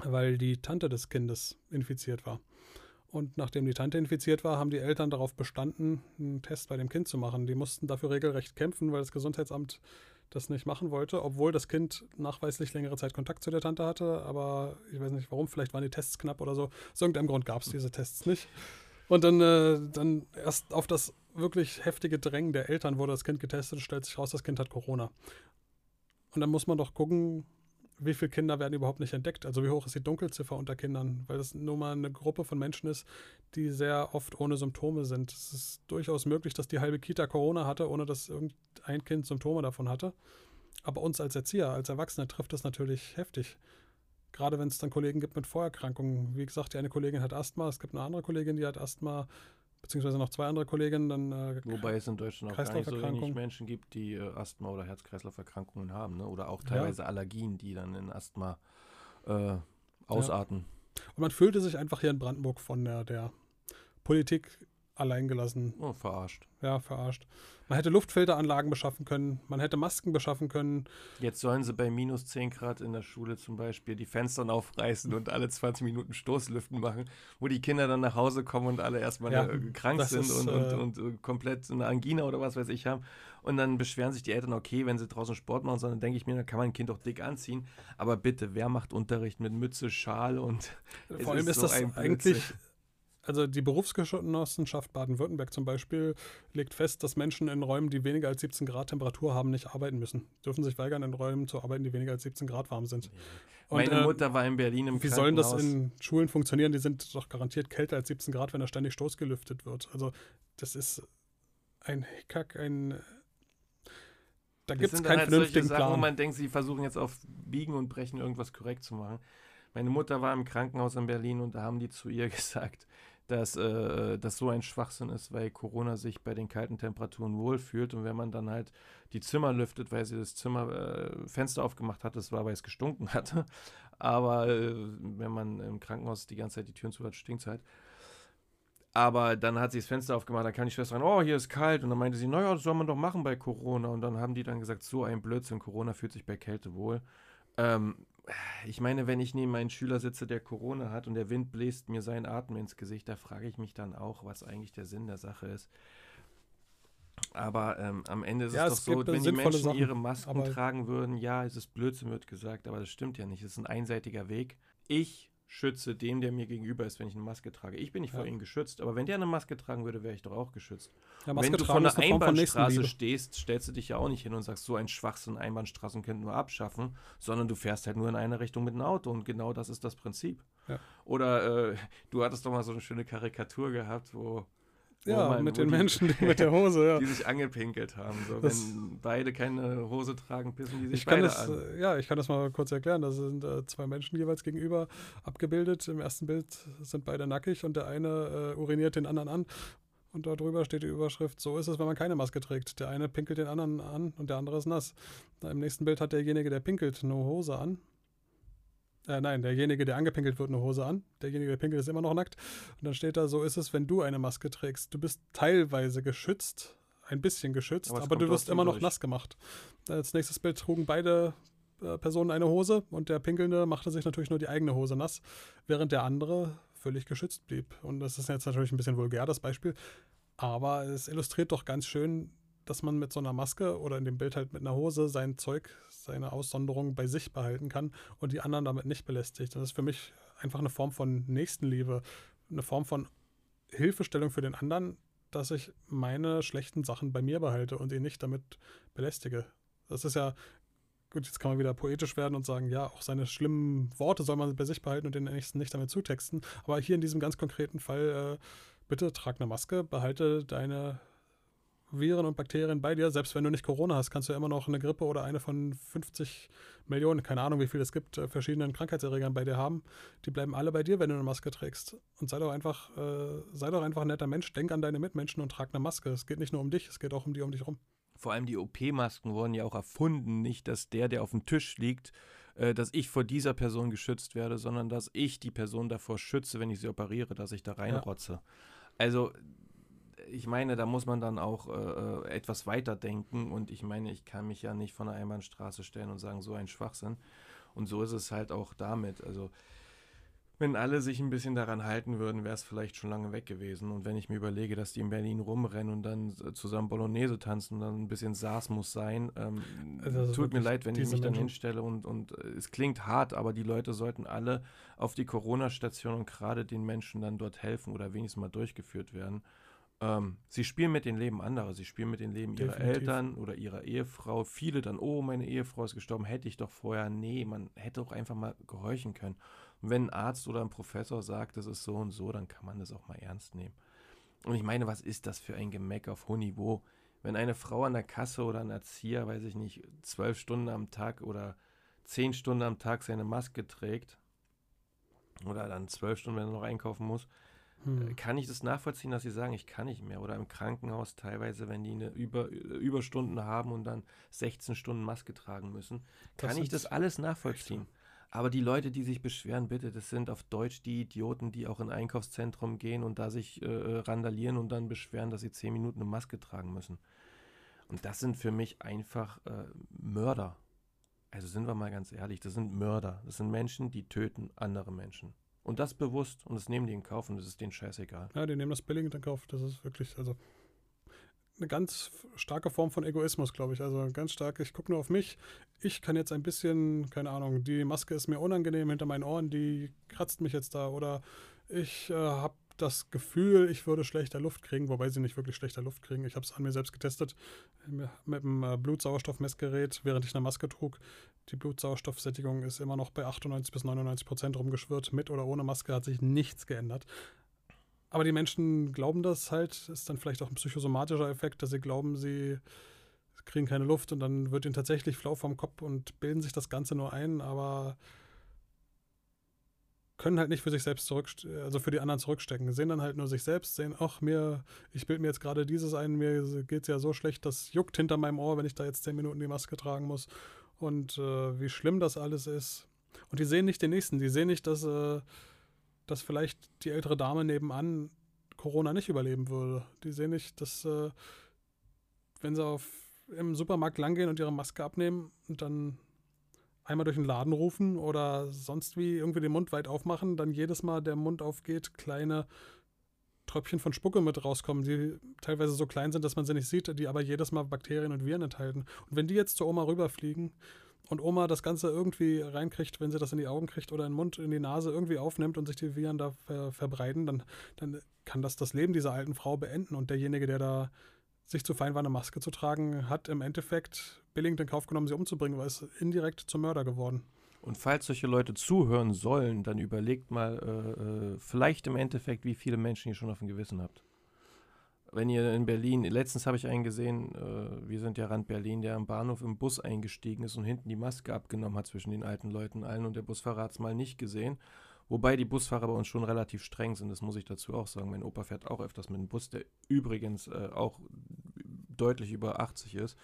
weil die Tante des Kindes infiziert war. Und nachdem die Tante infiziert war, haben die Eltern darauf bestanden, einen Test bei dem Kind zu machen. Die mussten dafür regelrecht kämpfen, weil das Gesundheitsamt das nicht machen wollte, obwohl das Kind nachweislich längere Zeit Kontakt zu der Tante hatte. Aber ich weiß nicht warum, vielleicht waren die Tests knapp oder so. Aus irgendeinem Grund gab es diese Tests nicht. Und dann, äh, dann erst auf das wirklich heftige Drängen der Eltern wurde das Kind getestet und stellt sich raus, das Kind hat Corona. Und dann muss man doch gucken, wie viele Kinder werden überhaupt nicht entdeckt? Also wie hoch ist die Dunkelziffer unter Kindern? Weil das nur mal eine Gruppe von Menschen ist, die sehr oft ohne Symptome sind. Es ist durchaus möglich, dass die halbe Kita Corona hatte, ohne dass irgendein Kind Symptome davon hatte. Aber uns als Erzieher, als Erwachsene trifft das natürlich heftig. Gerade wenn es dann Kollegen gibt mit Vorerkrankungen. Wie gesagt, die eine Kollegin hat Asthma, es gibt eine andere Kollegin, die hat Asthma, beziehungsweise noch zwei andere Kolleginnen. Dann, äh, Wobei es in Deutschland auch gar nicht so wenig Menschen gibt, die äh, Asthma oder Herz-Kreislauf-Erkrankungen haben. Ne? Oder auch teilweise ja. Allergien, die dann in Asthma äh, ausarten. Ja. Und man fühlte sich einfach hier in Brandenburg von der, der Politik alleingelassen. Oh, verarscht. Ja, verarscht. Man hätte Luftfilteranlagen beschaffen können, man hätte Masken beschaffen können. Jetzt sollen sie bei minus 10 Grad in der Schule zum Beispiel die Fenster aufreißen und alle 20 Minuten Stoßlüften machen, wo die Kinder dann nach Hause kommen und alle erstmal ja, äh, krank sind ist, und, und, äh, und, und, komplett eine Angina oder was weiß ich haben. Und dann beschweren sich die Eltern, okay, wenn sie draußen Sport machen, sondern denke ich mir, dann kann man ein Kind auch dick anziehen. Aber bitte, wer macht Unterricht mit Mütze, Schal und. Vor allem ist, so das eigentlich also die Berufsgenossenschaft Baden-Württemberg zum Beispiel legt fest, dass Menschen in Räumen, die weniger als 17 Grad Temperatur haben, nicht arbeiten müssen. Dürfen sich weigern, in Räumen zu arbeiten, die weniger als 17 Grad warm sind. Und, Meine äh, Mutter war in Berlin im Wie sollen das in Schulen funktionieren? Die sind doch garantiert kälter als 17 Grad, wenn da ständig stoßgelüftet wird. Also das ist ein Hickhack, ein da gibt es keinen halt vernünftigen Sachen, Plan. wo man denkt, sie versuchen jetzt auf Biegen und Brechen irgendwas korrekt zu machen. Meine Mutter war im Krankenhaus in Berlin und da haben die zu ihr <laughs> gesagt, dass äh, das so ein Schwachsinn ist, weil Corona sich bei den kalten Temperaturen wohlfühlt und wenn man dann halt die Zimmer lüftet, weil sie das Zimmer äh, Fenster aufgemacht hat, das war, weil es gestunken hatte. <laughs> Aber äh, wenn man im Krankenhaus die ganze Zeit die Türen zu hat, stinkt es halt. Aber dann hat sie das Fenster aufgemacht, dann kam die Schwester rein, oh, hier ist kalt. Und dann meinte sie, naja, das soll man doch machen bei Corona. Und dann haben die dann gesagt, so ein Blödsinn, Corona fühlt sich bei Kälte wohl. Ähm, ich meine, wenn ich neben meinen Schüler sitze, der Corona hat und der Wind bläst mir seinen Atem ins Gesicht, da frage ich mich dann auch, was eigentlich der Sinn der Sache ist. Aber ähm, am Ende ist ja, es doch so, wenn die Menschen Sachen, ihre Masken tragen würden, ja, es ist Blödsinn, wird gesagt, aber das stimmt ja nicht. Es ist ein einseitiger Weg. Ich schütze den, der mir gegenüber ist, wenn ich eine Maske trage. Ich bin nicht ja. vor ihm geschützt, aber wenn der eine Maske tragen würde, wäre ich doch auch geschützt. Ja, wenn du vor einer Einbahnstraße stehst, stellst du dich ja auch nicht hin und sagst, so ein Schwachsinn, Einbahnstraßen könnten wir abschaffen, sondern du fährst halt nur in eine Richtung mit dem Auto und genau das ist das Prinzip. Ja. Oder äh, du hattest doch mal so eine schöne Karikatur gehabt, wo ja, man, mit den die, Menschen, die <laughs> mit der Hose, ja. Die sich angepinkelt haben. So, wenn beide keine Hose tragen, pissen die sich ich kann beide das, an. Äh, ja, ich kann das mal kurz erklären. Da sind äh, zwei Menschen jeweils gegenüber abgebildet. Im ersten Bild sind beide nackig und der eine äh, uriniert den anderen an. Und darüber steht die Überschrift, so ist es, wenn man keine Maske trägt. Der eine pinkelt den anderen an und der andere ist nass. Im nächsten Bild hat derjenige, der pinkelt, eine Hose an äh, nein, derjenige, der angepinkelt wird, eine Hose an. Derjenige, der pinkelt, ist immer noch nackt. Und dann steht da, so ist es, wenn du eine Maske trägst. Du bist teilweise geschützt, ein bisschen geschützt, aber, aber du wirst immer noch durch. nass gemacht. Als nächstes Bild trugen beide äh, Personen eine Hose und der Pinkelnde machte sich natürlich nur die eigene Hose nass, während der andere völlig geschützt blieb. Und das ist jetzt natürlich ein bisschen vulgär, das Beispiel. Aber es illustriert doch ganz schön, dass man mit so einer Maske oder in dem Bild halt mit einer Hose sein Zeug, seine Aussonderung bei sich behalten kann und die anderen damit nicht belästigt. Das ist für mich einfach eine Form von Nächstenliebe, eine Form von Hilfestellung für den anderen, dass ich meine schlechten Sachen bei mir behalte und ihn nicht damit belästige. Das ist ja, gut, jetzt kann man wieder poetisch werden und sagen, ja, auch seine schlimmen Worte soll man bei sich behalten und den nächsten nicht damit zutexten. Aber hier in diesem ganz konkreten Fall, äh, bitte trag eine Maske, behalte deine Viren und Bakterien bei dir. Selbst wenn du nicht Corona hast, kannst du ja immer noch eine Grippe oder eine von 50 Millionen, keine Ahnung, wie viel es gibt, äh, verschiedenen Krankheitserregern bei dir haben. Die bleiben alle bei dir, wenn du eine Maske trägst. Und sei doch einfach, äh, sei doch einfach ein netter Mensch, denk an deine Mitmenschen und trag eine Maske. Es geht nicht nur um dich, es geht auch um die um dich rum. Vor allem die OP-Masken wurden ja auch erfunden, nicht, dass der, der auf dem Tisch liegt, äh, dass ich vor dieser Person geschützt werde, sondern dass ich die Person davor schütze, wenn ich sie operiere, dass ich da reinrotze. Ja. Also ich meine, da muss man dann auch äh, äh, etwas weiter denken und ich meine, ich kann mich ja nicht von der Einbahnstraße stellen und sagen, so ein Schwachsinn. Und so ist es halt auch damit. Also wenn alle sich ein bisschen daran halten würden, wäre es vielleicht schon lange weg gewesen. Und wenn ich mir überlege, dass die in Berlin rumrennen und dann zusammen Bolognese tanzen und dann ein bisschen Saß muss sein, ähm, also tut mir leid, wenn ich mich dann hinstelle und, und äh, es klingt hart, aber die Leute sollten alle auf die Corona-Station und gerade den Menschen dann dort helfen oder wenigstens mal durchgeführt werden. Ähm, sie spielen mit den Leben anderer, sie spielen mit den Leben ihrer Eltern oder ihrer Ehefrau. Viele dann, oh, meine Ehefrau ist gestorben, hätte ich doch vorher. Nee, man hätte auch einfach mal gehorchen können. Und wenn ein Arzt oder ein Professor sagt, das ist so und so, dann kann man das auch mal ernst nehmen. Und ich meine, was ist das für ein Gemeck auf hohem Niveau? Wenn eine Frau an der Kasse oder ein Erzieher, weiß ich nicht, zwölf Stunden am Tag oder zehn Stunden am Tag seine Maske trägt, oder dann zwölf Stunden, wenn er noch einkaufen muss, hm. kann ich das nachvollziehen, dass sie sagen, ich kann nicht mehr. Oder im Krankenhaus teilweise, wenn die eine Über, Überstunden haben und dann 16 Stunden Maske tragen müssen, kann ich das alles nachvollziehen. Aber die Leute, die sich beschweren, bitte, das sind auf Deutsch die Idioten, die auch in ein Einkaufszentrum gehen und da sich äh, äh, randalieren und dann beschweren, dass sie zehn Minuten eine Maske tragen müssen. Und das sind für mich einfach äh, Mörder. Also sind wir mal ganz ehrlich, das sind Mörder. Das sind Menschen, die töten andere Menschen. Und das bewusst und das nehmen die in Kauf und das ist denen scheißegal. Ja, die nehmen das billig in Kauf. Das ist wirklich, also eine ganz starke Form von Egoismus, glaube ich. Also ganz stark, ich gucke nur auf mich. Ich kann jetzt ein bisschen, keine Ahnung, die Maske ist mir unangenehm hinter meinen Ohren, die kratzt mich jetzt da. Oder ich äh, habe das Gefühl, ich würde schlechter Luft kriegen, wobei sie nicht wirklich schlechter Luft kriegen. Ich habe es an mir selbst getestet mit dem äh, Blutsauerstoffmessgerät, während ich eine Maske trug. Die Blutsauerstoffsättigung ist immer noch bei 98 bis 99 Prozent rumgeschwirrt. Mit oder ohne Maske hat sich nichts geändert. Aber die Menschen glauben das halt, ist dann vielleicht auch ein psychosomatischer Effekt, dass sie glauben, sie kriegen keine Luft und dann wird ihnen tatsächlich flau vom Kopf und bilden sich das Ganze nur ein, aber können halt nicht für sich selbst zurück, also für die anderen zurückstecken. Sehen dann halt nur sich selbst, sehen, ach, mir, ich bilde mir jetzt gerade dieses ein, mir geht es ja so schlecht, das juckt hinter meinem Ohr, wenn ich da jetzt zehn Minuten die Maske tragen muss. Und äh, wie schlimm das alles ist. Und die sehen nicht den nächsten, die sehen nicht, dass äh, dass vielleicht die ältere Dame nebenan Corona nicht überleben würde. Die sehen nicht, dass äh, wenn sie auf, im Supermarkt langgehen und ihre Maske abnehmen dann einmal durch den Laden rufen oder sonst wie irgendwie den Mund weit aufmachen, dann jedes Mal der Mund aufgeht, kleine Tröpfchen von Spucke mit rauskommen, die teilweise so klein sind, dass man sie nicht sieht, die aber jedes Mal Bakterien und Viren enthalten. Und wenn die jetzt zur Oma rüberfliegen und Oma das Ganze irgendwie reinkriegt, wenn sie das in die Augen kriegt oder in den Mund, in die Nase irgendwie aufnimmt und sich die Viren da ver verbreiten, dann, dann kann das das Leben dieser alten Frau beenden. Und derjenige, der da sich zu fein war, eine Maske zu tragen, hat im Endeffekt billigend in Kauf genommen, sie umzubringen, weil es indirekt zum Mörder geworden. Und falls solche Leute zuhören sollen, dann überlegt mal äh, äh vielleicht im Endeffekt, wie viele Menschen ihr schon auf dem Gewissen habt wenn ihr in Berlin, letztens habe ich einen gesehen, äh, wir sind ja Rand Berlin, der am Bahnhof im Bus eingestiegen ist und hinten die Maske abgenommen hat zwischen den alten Leuten allen und der Busfahrer hat es mal nicht gesehen. Wobei die Busfahrer bei uns schon relativ streng sind, das muss ich dazu auch sagen. Mein Opa fährt auch öfters mit dem Bus, der übrigens äh, auch deutlich über 80 ist.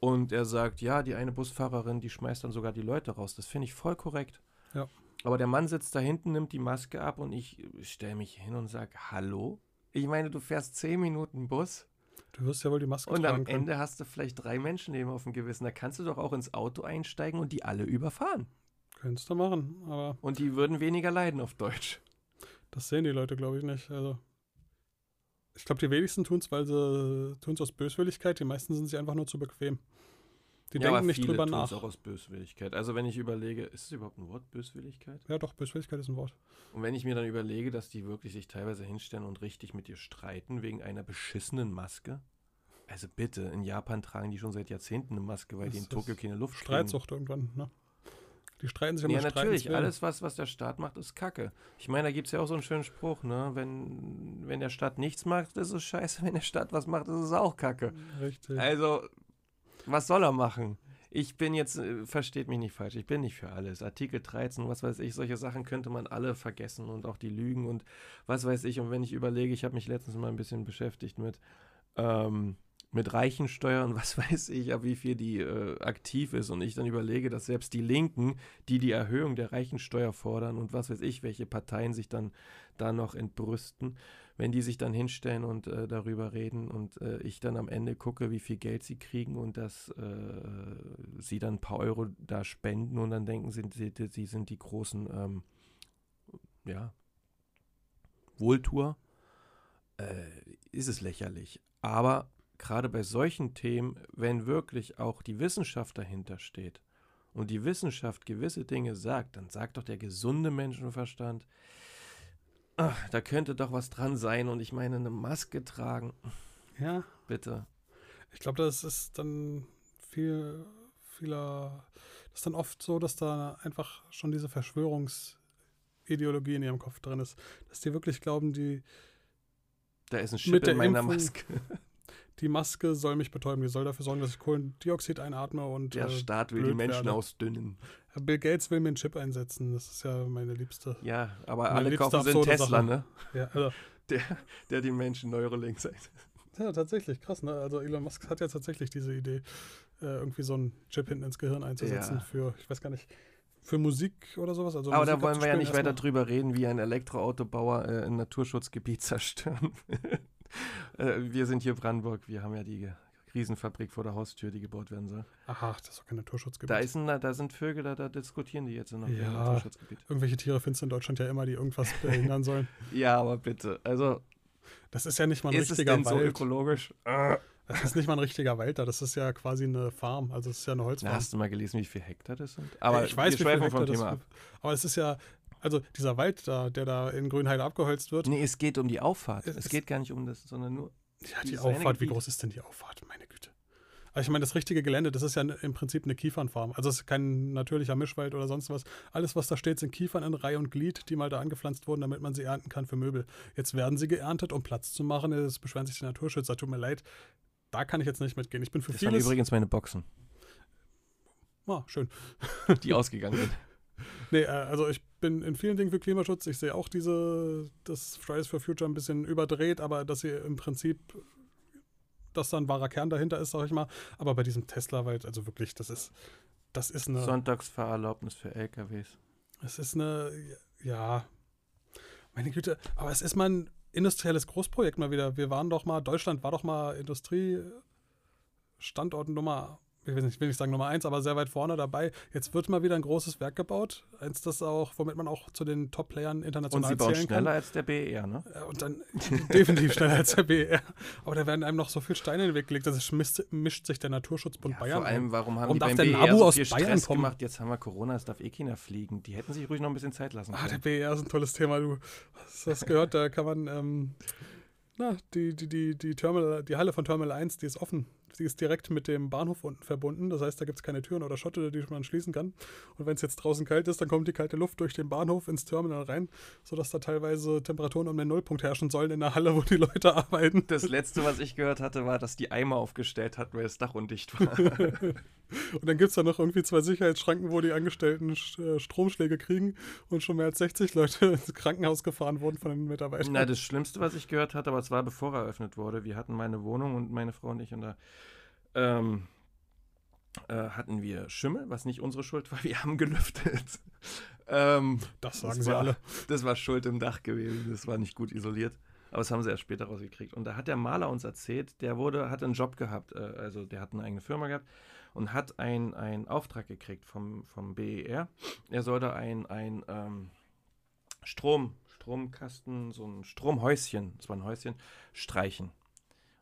Und er sagt, ja, die eine Busfahrerin, die schmeißt dann sogar die Leute raus. Das finde ich voll korrekt. Ja. Aber der Mann sitzt da hinten, nimmt die Maske ab und ich stelle mich hin und sage, hallo? Ich meine, du fährst zehn Minuten Bus. Du wirst ja wohl die Maske Und am können. Ende hast du vielleicht drei Menschenleben auf dem Gewissen. Da kannst du doch auch ins Auto einsteigen und die alle überfahren. Könntest du machen, aber. Und die würden weniger leiden auf Deutsch. Das sehen die Leute, glaube ich, nicht. Also. Ich glaube, die wenigsten tun es, weil sie tun es aus Böswilligkeit. Die meisten sind sich einfach nur zu bequem. Die ja, denken nicht drüber nach. auch aus Böswilligkeit. Also wenn ich überlege, ist es überhaupt ein Wort, Böswilligkeit? Ja, doch, Böswilligkeit ist ein Wort. Und wenn ich mir dann überlege, dass die wirklich sich teilweise hinstellen und richtig mit dir streiten wegen einer beschissenen Maske. Also bitte, in Japan tragen die schon seit Jahrzehnten eine Maske, weil das die in Tokio keine Luft Streitsucht kriegen. irgendwann, ne? Die streiten sich um Ja, natürlich. Alles, was, was der Staat macht, ist Kacke. Ich meine, da gibt es ja auch so einen schönen Spruch, ne? Wenn, wenn der Staat nichts macht, ist es scheiße. Wenn der Staat was macht, ist es auch Kacke. Richtig. Also, was soll er machen? Ich bin jetzt, äh, versteht mich nicht falsch, ich bin nicht für alles. Artikel 13, was weiß ich, solche Sachen könnte man alle vergessen und auch die Lügen und was weiß ich. Und wenn ich überlege, ich habe mich letztens mal ein bisschen beschäftigt mit, ähm, mit Reichensteuer und <laughs> was weiß ich, ab wie viel die äh, aktiv ist und ich dann überlege, dass selbst die Linken, die die Erhöhung der Reichensteuer fordern und was weiß ich, welche Parteien sich dann da noch entbrüsten, wenn die sich dann hinstellen und äh, darüber reden und äh, ich dann am Ende gucke, wie viel Geld sie kriegen und dass äh, sie dann ein paar Euro da spenden und dann denken sie, sie, sie sind die großen, ähm, ja, Wohltour, äh, ist es lächerlich. Aber gerade bei solchen Themen, wenn wirklich auch die Wissenschaft dahinter steht und die Wissenschaft gewisse Dinge sagt, dann sagt doch der gesunde Menschenverstand, ach, da könnte doch was dran sein und ich meine, eine Maske tragen. Ja. Bitte. Ich glaube, das ist dann viel, vieler, das ist dann oft so, dass da einfach schon diese Verschwörungsideologie in ihrem Kopf drin ist, dass die wirklich glauben, die da ist ein Chip in meiner Impfung, Maske. Die Maske soll mich betäuben, die soll dafür sorgen, dass ich Kohlendioxid einatme und. Der äh, Staat will die Menschen werde. ausdünnen. Bill Gates will mir einen Chip einsetzen, das ist ja meine liebste. Ja, aber alle kaufen sind Tesla, Sache. ne? Ja, also. Der, der die Menschen Neuralink sagt. Ja, tatsächlich, krass, ne? Also Elon Musk hat ja tatsächlich diese Idee, äh, irgendwie so einen Chip hinten ins Gehirn einzusetzen ja. für, ich weiß gar nicht, für Musik oder sowas. Also Aber Musik da wollen wir ja nicht weiter drüber reden, wie ein Elektroautobauer äh, ein Naturschutzgebiet <laughs> zerstören. äh, <laughs> wir sind hier Brandenburg, wir haben ja die Riesenfabrik vor der Haustür, die gebaut werden soll. Aha, das ist doch kein Naturschutzgebiet. Da, ist ein, da sind Vögel, da, da diskutieren die jetzt noch ja, Naturschutzgebiet. Irgendwelche Tiere findest du in Deutschland ja immer, die irgendwas behindern sollen. <laughs> ja, aber bitte. Also das ist ja nicht mal ein ist richtiger es denn Wald. so ökologisch? Das ist nicht mal ein richtiger Wald da, das ist ja quasi eine Farm, also es ist ja eine Holzfarm. Na, hast du mal gelesen, wie viele Hektar das sind? Aber ich weiß, wir Hektar das Thema ab. Aber es ist ja, also dieser Wald da, der da in Grünheide abgeholzt wird. Nee, es geht um die Auffahrt. Es, es geht gar nicht um das, sondern nur. Ja, die Auffahrt, wie groß ist denn die Auffahrt? Meine Güte. Also ich meine, das richtige Gelände, das ist ja im Prinzip eine Kiefernfarm. Also es ist kein natürlicher Mischwald oder sonst was. Alles, was da steht, sind Kiefern in Reihe und Glied, die mal da angepflanzt wurden, damit man sie ernten kann für Möbel. Jetzt werden sie geerntet, um Platz zu machen. Das beschweren sich die Naturschützer. Tut mir leid. Da kann ich jetzt nicht mitgehen. Ich bin für das vieles... Das waren übrigens meine Boxen. Ah, schön. Die ausgegangen sind. <laughs> <laughs> Nee, äh, also ich bin in vielen Dingen für Klimaschutz. Ich sehe auch diese, das Fridays for Future ein bisschen überdreht, aber dass sie im Prinzip dass da ein wahrer Kern dahinter ist, sag ich mal. Aber bei diesem Tesla, weil, also wirklich, das ist, das ist eine. Sonntagsfahrerlaubnis für LKWs. Es ist eine, ja, meine Güte, aber es ist mal ein industrielles Großprojekt mal wieder. Wir waren doch mal, Deutschland war doch mal Industriestandort Nummer ich will nicht, will nicht sagen Nummer eins, aber sehr weit vorne dabei. Jetzt wird mal wieder ein großes Werk gebaut, eins das auch, womit man auch zu den Top-Playern international Und sie bauen schneller als der BER, ne? Und dann <laughs> definitiv schneller als der BER. Aber da werden einem noch so viele Steine in den Weg gelegt, dass es mischt, mischt sich der Naturschutzbund ja, Bayern Vor allem, warum haben warum die beim BER Nabu so viel Stress Bayern kommen? gemacht? Jetzt haben wir Corona, es darf eh keiner fliegen. Die hätten sich ruhig noch ein bisschen Zeit lassen können. Ah, der BER ist ein tolles Thema, du hast das gehört, da kann man ähm, na, die, die, die, die, Terminal, die Halle von Terminal 1, die ist offen. Sie ist direkt mit dem Bahnhof unten verbunden. Das heißt, da gibt es keine Türen oder Schotte, die man schließen kann. Und wenn es jetzt draußen kalt ist, dann kommt die kalte Luft durch den Bahnhof ins Terminal rein, sodass da teilweise Temperaturen um den Nullpunkt herrschen sollen in der Halle, wo die Leute arbeiten. Das letzte, was ich gehört hatte, war, dass die Eimer aufgestellt hat, weil das Dach undicht war. <laughs> und dann gibt es da noch irgendwie zwei Sicherheitsschranken, wo die Angestellten äh, Stromschläge kriegen und schon mehr als 60 Leute <laughs> ins Krankenhaus gefahren wurden von den Mitarbeitern. Na, das Schlimmste, was ich gehört hatte, aber es war bevor er eröffnet wurde. Wir hatten meine Wohnung und meine Frau und ich und da ähm, äh, hatten wir Schimmel, was nicht unsere Schuld war. <laughs> Wir haben gelüftet. ähm, das sagen das sie war, alle. Das war Schuld im Dach gewesen. Das war nicht gut isoliert. Aber das haben sie erst später rausgekriegt. Und da hat der Maler uns erzählt, der wurde, hat einen Job gehabt, äh, also der hat eine eigene Firma gehabt und hat einen Auftrag gekriegt vom, vom BER. Er sollte ein, ein ähm, Strom, Stromkasten, so ein Stromhäuschen, das war ein Häuschen, streichen.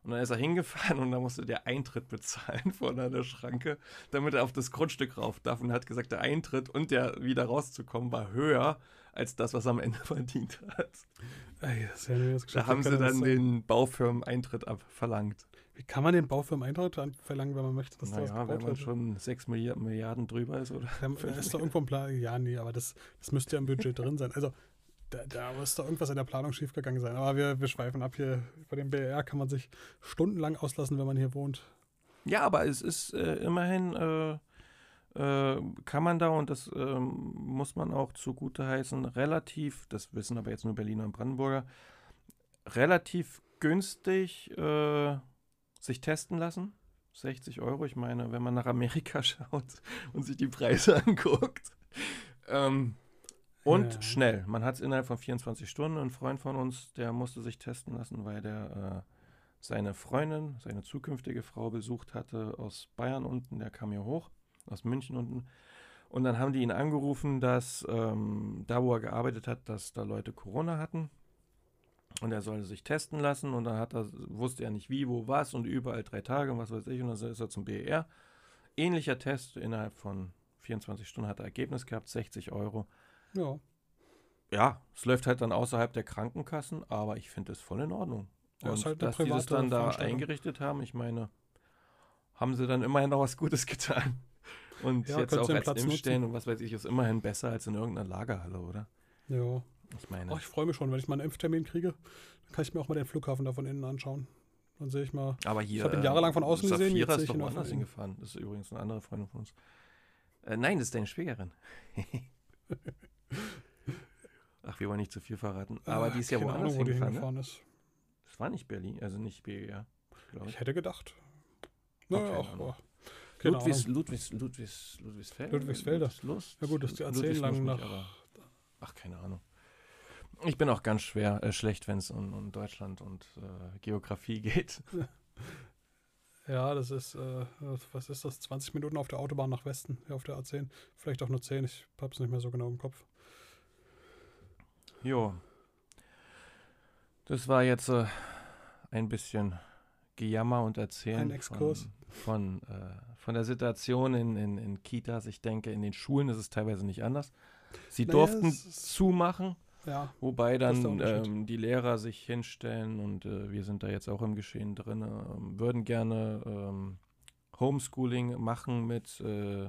Und dann ist er hingefahren und da musste der Eintritt bezahlen <laughs> vor einer Schranke, damit er auf das Grundstück rauf darf. Und er hat gesagt, der Eintritt und der wieder rauszukommen war höher als das, was er am Ende <laughs> verdient hat. Ey, ja da haben sie dann den Baufirmen-Eintritt abverlangt. Wie kann man den Baufirmen-Eintritt verlangen, wenn man möchte, dass naja, das wenn man wird? schon 6 Milliarden drüber ist, oder? Dann <laughs> ist doch irgendwo ein Plan. Ja, nee, aber das, das müsste ja im Budget drin sein. Also da, da muss da irgendwas in der Planung schiefgegangen sein. Aber wir, wir schweifen ab hier. Bei dem BR kann man sich stundenlang auslassen, wenn man hier wohnt. Ja, aber es ist äh, immerhin, äh, äh, kann man da, und das ähm, muss man auch zugute heißen, relativ, das wissen aber jetzt nur Berliner und Brandenburger, relativ günstig äh, sich testen lassen. 60 Euro. Ich meine, wenn man nach Amerika <laughs> schaut und sich die Preise <laughs> anguckt, ähm, und ja. schnell. Man hat es innerhalb von 24 Stunden. Ein Freund von uns, der musste sich testen lassen, weil der äh, seine Freundin, seine zukünftige Frau besucht hatte aus Bayern unten. Der kam hier hoch, aus München unten. Und dann haben die ihn angerufen, dass ähm, da, wo er gearbeitet hat, dass da Leute Corona hatten. Und er sollte sich testen lassen und dann hat er, wusste er nicht wie, wo, was und überall drei Tage und was weiß ich. Und dann ist er zum BER. Ähnlicher Test innerhalb von 24 Stunden hat er Ergebnis gehabt, 60 Euro. Ja. Ja, es läuft halt dann außerhalb der Krankenkassen, aber ich finde es voll in Ordnung. Ja, und halt dass die das dann da eingerichtet haben, ich meine, haben sie dann immerhin noch was Gutes <laughs> getan. Und Ja, jetzt auch sie als Platz Impfstellen nutzen. und was weiß ich, ist immerhin besser als in irgendeiner Lagerhalle, oder? Ja. Ich meine, Ach, ich freue mich schon, wenn ich mal einen Impftermin kriege. Dann kann ich mir auch mal den Flughafen da von innen anschauen. Dann sehe ich mal. aber hier. ich hab ihn jahrelang von außen Safira gesehen, jetzt ist ich doch woanders hingefahren. Das ist übrigens eine andere Freundin von uns. Äh, nein, das ist deine Schwägerin. <laughs> Ach, wir wollen nicht zu viel verraten. Aber Ah, die ist ja woanders Ahnung, wo die hingefahren. Ne? hingefahren ist. Das war nicht Berlin, also nicht BER, ich. Ich hätte gedacht. Naja, keine auch, Ahnung. Keine Ludwigs, Ahnung. Ludwigs, Ludwigs, Ludwigsfelde? Ludwigsfelde. Ludwigslust? Ja gut, das- die erzählen Ludwigslust lang nach- aber- Ach, keine Ahnung. Ich bin auch ganz schwer äh, schlecht, wenn es um, um Deutschland und äh, Geografie <laughs> geht. <laughs> Ja, das ist, äh, was ist das? 20 Minuten auf der Autobahn nach Westen, ja, auf der A10. Vielleicht auch nur 10, ich hab's nicht mehr so genau im Kopf. Jo. Das war jetzt äh, ein bisschen Gejammer und Erzählen von, von, äh, von der Situation in, in, in Kitas. Ich denke, in den Schulen ist es teilweise nicht anders. Sie Naja, durften zumachen, Ja, wobei dann ähm, die Lehrer sich hinstellen und äh, wir sind da jetzt auch im Geschehen drin, ähm, würden gerne ähm, Homeschooling machen mit, äh,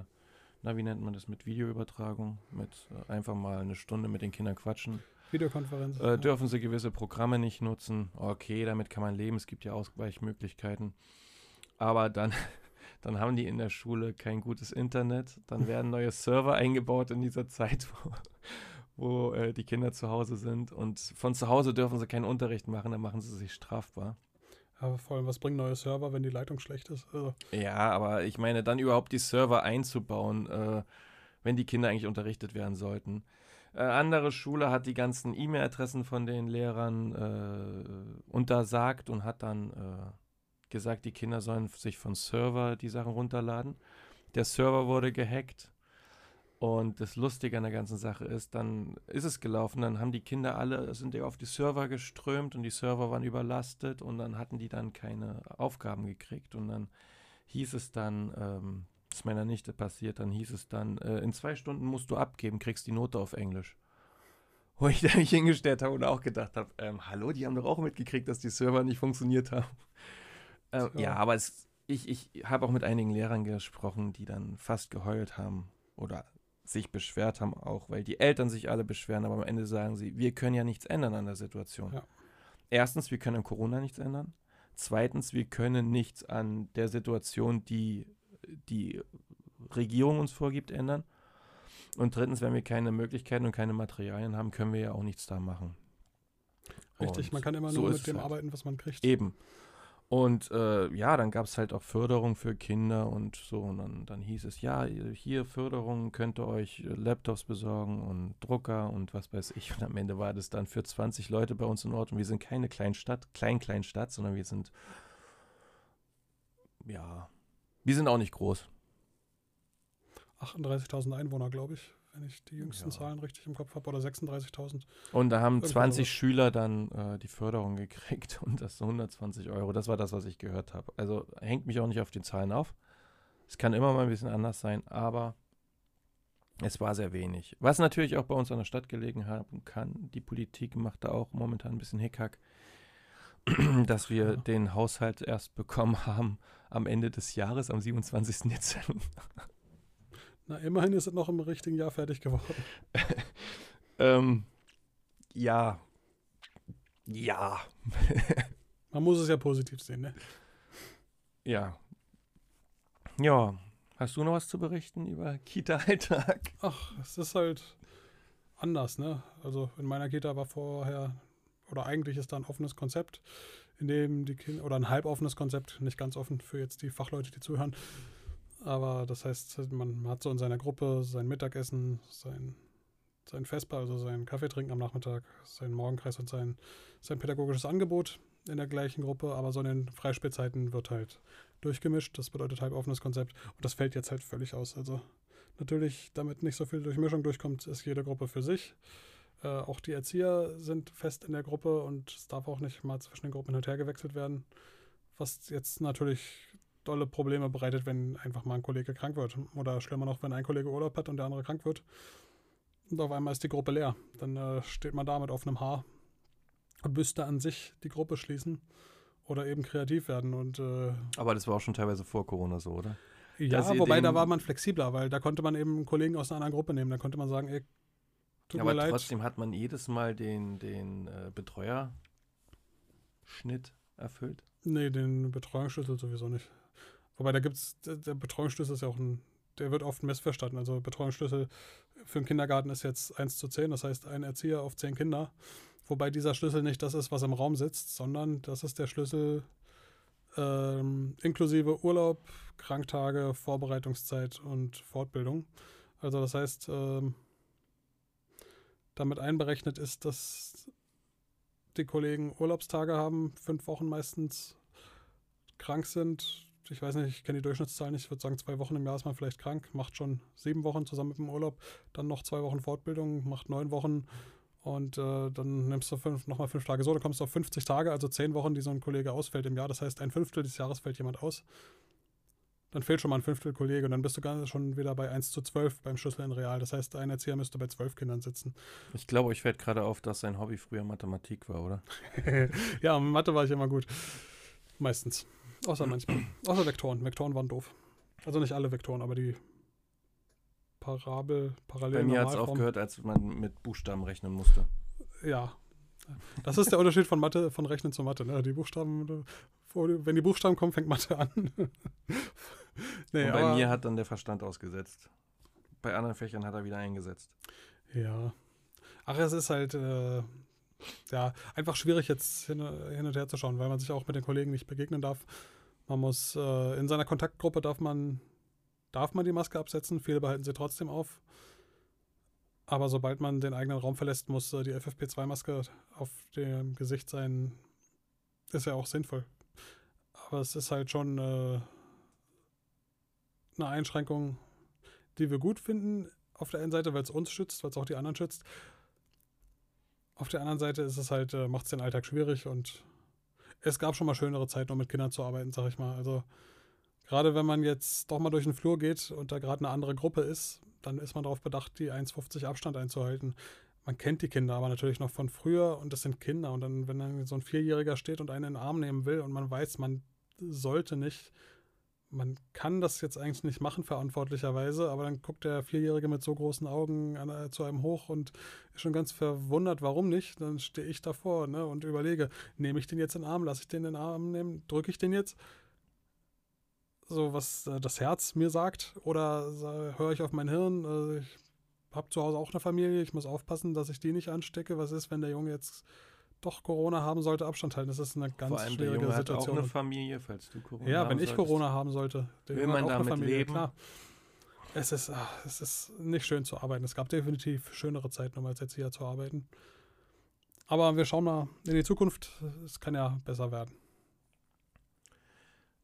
na wie nennt man das, mit Videoübertragung, mit äh, einfach mal eine Stunde mit den Kindern quatschen. Videokonferenz. Äh, dürfen sie gewisse Programme nicht nutzen? Okay, damit kann man leben. Es gibt ja Ausweichmöglichkeiten. Aber dann, <laughs> dann haben die in der Schule kein gutes Internet. Dann <laughs> werden neue Server eingebaut in dieser Zeit, wo, wo äh, die Kinder zu Hause sind. Und von zu Hause dürfen sie keinen Unterricht machen. Dann machen sie sich strafbar. Aber vor allem, was bringen neue Server, wenn die Leitung schlecht ist? Also, Ja, aber ich meine, dann überhaupt die Server einzubauen, äh, wenn die Kinder eigentlich unterrichtet werden sollten. Äh, andere Schule hat die ganzen E-Mail-Adressen von den Lehrern äh, untersagt und hat dann äh, gesagt, die Kinder sollen sich von Server die Sachen runterladen. Der Server wurde gehackt. Und das Lustige an der ganzen Sache ist, dann ist es gelaufen, dann haben die Kinder alle, sind ja auf die Server geströmt und die Server waren überlastet und dann hatten die dann keine Aufgaben gekriegt und dann hieß es dann, ähm, ist meiner Nichte passiert, dann hieß es dann, äh, in zwei Stunden musst du abgeben, kriegst die Note auf Englisch. <laughs> Wo ich da mich hingestellt habe und auch gedacht habe, ähm, hallo, die haben doch auch mitgekriegt, dass die Server nicht funktioniert haben. <laughs> Ähm, ja, aber es, ich, ich habe auch mit einigen Lehrern gesprochen, die dann fast geheult haben oder sich beschwert haben, auch weil die Eltern sich alle beschweren, aber am Ende sagen sie, wir können ja nichts ändern an der Situation. Ja. Erstens, wir können Corona nichts ändern. Zweitens, wir können nichts an der Situation, die die Regierung uns vorgibt, ändern. Und drittens, wenn wir keine Möglichkeiten und keine Materialien haben, können wir ja auch nichts da machen. richtig, Und man kann immer so nur mit dem halt. arbeiten, was man kriegt. Eben. Und äh, ja, dann gab es halt auch Förderung für Kinder und so. Und dann, dann hieß es, ja, hier Förderung, könnt ihr euch äh, Laptops besorgen und Drucker und was weiß ich. Und am Ende war das dann für 20 Leute bei uns in Ort. Und wir sind keine Kleinstadt, Klein-Kleinstadt, sondern wir sind, ja, wir sind auch nicht groß. 38.000 Einwohner, glaube ich, wenn ich die jüngsten Ja. Zahlen richtig im Kopf habe. Oder 36.000. Und da haben Irgendwo 20 sowas. Schüler dann äh, die Förderung <laughs> gekriegt und das 120 Euro. Das war das, was ich gehört habe. Also hängt mich auch nicht auf die Zahlen auf. Es kann immer mal ein bisschen anders sein, aber es war sehr wenig. Was natürlich auch bei uns an der Stadt gelegen haben kann, die Politik macht da auch momentan ein bisschen Hickhack, <clears throat> dass wir Ja. den Haushalt erst bekommen <laughs> haben am Ende des Jahres, am 27. <laughs> Dezember. Na, immerhin ist es noch im richtigen Jahr fertig geworden. <laughs> ähm, ja. Ja. <laughs> Man muss es ja positiv sehen, ne? Ja. Ja. Hast du noch was zu berichten über Kita-Alltag? Ach, es ist halt anders, ne? Also in meiner Kita war vorher, oder eigentlich ist da ein offenes Konzept, in dem die Kinder, oder ein halboffenes Konzept, nicht ganz offen für jetzt die Fachleute, die zuhören. Aber das heißt, man hat so in seiner Gruppe sein Mittagessen, sein, sein Vesper, also sein Kaffee trinken am Nachmittag, seinen Morgenkreis und sein, sein pädagogisches Angebot in der gleichen Gruppe, aber so in den Freispielzeiten wird halt durchgemischt. Das bedeutet halboffenes Konzept. Und das fällt jetzt halt völlig aus. Also Natürlich, damit nicht so viel Durchmischung durchkommt, ist jede Gruppe für sich. Äh, auch die Erzieher sind fest in der Gruppe und es darf auch nicht mal zwischen den Gruppen hin und her gewechselt werden. Was jetzt natürlich dolle Probleme bereitet, wenn einfach mal ein Kollege krank wird. Oder schlimmer noch, wenn ein Kollege Urlaub hat und der andere krank wird. Und auf einmal ist die Gruppe leer. Dann äh, steht man da mit offenem Haar und müsste an sich die Gruppe schließen oder eben kreativ werden. Und, äh, Aber das war auch schon teilweise vor Corona so, oder? Ja, wobei da war man flexibler, weil da konnte man eben einen Kollegen aus einer anderen Gruppe nehmen. Da konnte man sagen, ey, tut ja, mir aber leid. trotzdem hat man jedes Mal den, den äh, Betreuerschnitt erfüllt? Nee, den Betreuungsschlüssel sowieso nicht. Wobei da gibt es, der Betreuungsschlüssel ist ja auch ein, der wird oft missverstanden. Also Betreuungsschlüssel für den Kindergarten ist jetzt 1 zu 10, das heißt ein Erzieher auf 10 Kinder. Wobei dieser Schlüssel nicht das ist, was im Raum sitzt, sondern das ist der Schlüssel ähm, inklusive Urlaub, Kranktage, Vorbereitungszeit und Fortbildung. Also das heißt, ähm, damit einberechnet ist, dass die Kollegen Urlaubstage haben, fünf Wochen meistens krank sind. Ich weiß nicht, ich kenne die Durchschnittszahl nicht. Ich würde sagen, zwei Wochen im Jahr ist man vielleicht krank, macht schon sieben Wochen zusammen mit dem Urlaub, dann noch zwei Wochen Fortbildung, macht neun Wochen und äh, dann nimmst du fünf, nochmal fünf Tage so, dann kommst du auf 50 Tage, also zehn Wochen, die so ein Kollege ausfällt im Jahr. Das heißt, ein Fünftel des Jahres fällt jemand aus. Dann fehlt schon mal ein Fünftel Kollege und dann bist du schon wieder bei 1 zu 12 beim Schlüssel in Real. Das heißt, ein Erzieher müsste bei zwölf Kindern sitzen. Ich glaube, euch fällt gerade auf, dass sein Hobby früher Mathematik war, oder? <laughs> ja, Mathe war ich immer gut. Meistens. Außer <clears throat> manchmal. Außer Vektoren. Vektoren waren doof. Also nicht alle Vektoren, aber die Parabel, Parallel. Bei mir hat es aufgehört, als man mit Buchstaben rechnen musste. Ja. Das ist der Unterschied von Mathe, von Rechnen zu Mathe. Ne? Die Buchstaben, wenn die Buchstaben kommen, fängt Mathe an. <laughs> nee, Und bei mir hat dann der Verstand ausgesetzt. Bei anderen Fächern hat er wieder eingesetzt. Ja. Ach, es ist halt äh, ja einfach schwierig jetzt hin, hin, und her zu schauen, weil man sich auch mit den Kollegen nicht begegnen darf. Man muss äh, in seiner Kontaktgruppe darf man darf man die Maske absetzen, viele behalten sie trotzdem auf. Aber sobald man den eigenen Raum verlässt, muss äh, die FFP2-Maske auf dem Gesicht sein. Ist ja auch sinnvoll. Aber es ist halt schon äh, eine Einschränkung, die wir gut finden. Auf der einen Seite, weil es uns schützt, weil es auch die anderen schützt. Auf der anderen Seite ist es halt, äh, macht es den Alltag schwierig und es gab schon mal schönere Zeiten, um mit Kindern zu arbeiten, sag ich mal. Also Gerade wenn man jetzt doch mal durch den Flur geht und da gerade eine andere Gruppe ist, dann ist man darauf bedacht, die 1,50 Abstand einzuhalten. Man kennt die Kinder aber natürlich noch von früher und das sind Kinder. Und dann, wenn dann so ein Vierjähriger steht und einen in den Arm nehmen will und man weiß, man sollte nicht, man kann das jetzt eigentlich nicht machen, verantwortlicherweise, aber dann guckt der Vierjährige mit so großen Augen an, äh, zu einem hoch und ist schon ganz verwundert, warum nicht. Dann stehe ich davor ne, und überlege, nehme ich den jetzt in den Arm, lasse ich den in den Arm nehmen, drücke ich den jetzt? so was äh, das Herz mir sagt oder äh, höre ich auf mein Hirn? Äh, ich habe zu Hause auch eine Familie, ich muss aufpassen, dass ich die nicht anstecke. Was ist, wenn der Junge jetzt doch Corona haben sollte, Abstand halten? Das ist eine ganz Vor allem schwierige der Junge Situation. Hat auch eine Familie, falls du Corona Ja, wenn ich solltest. Corona haben sollte, der will man auch damit eine Familie, leben. Klar. Es ist, ach, es ist nicht schön zu arbeiten. Es gab definitiv schönere Zeiten, um als Erzieher zu arbeiten. Aber wir schauen mal in die Zukunft. Es kann ja besser werden.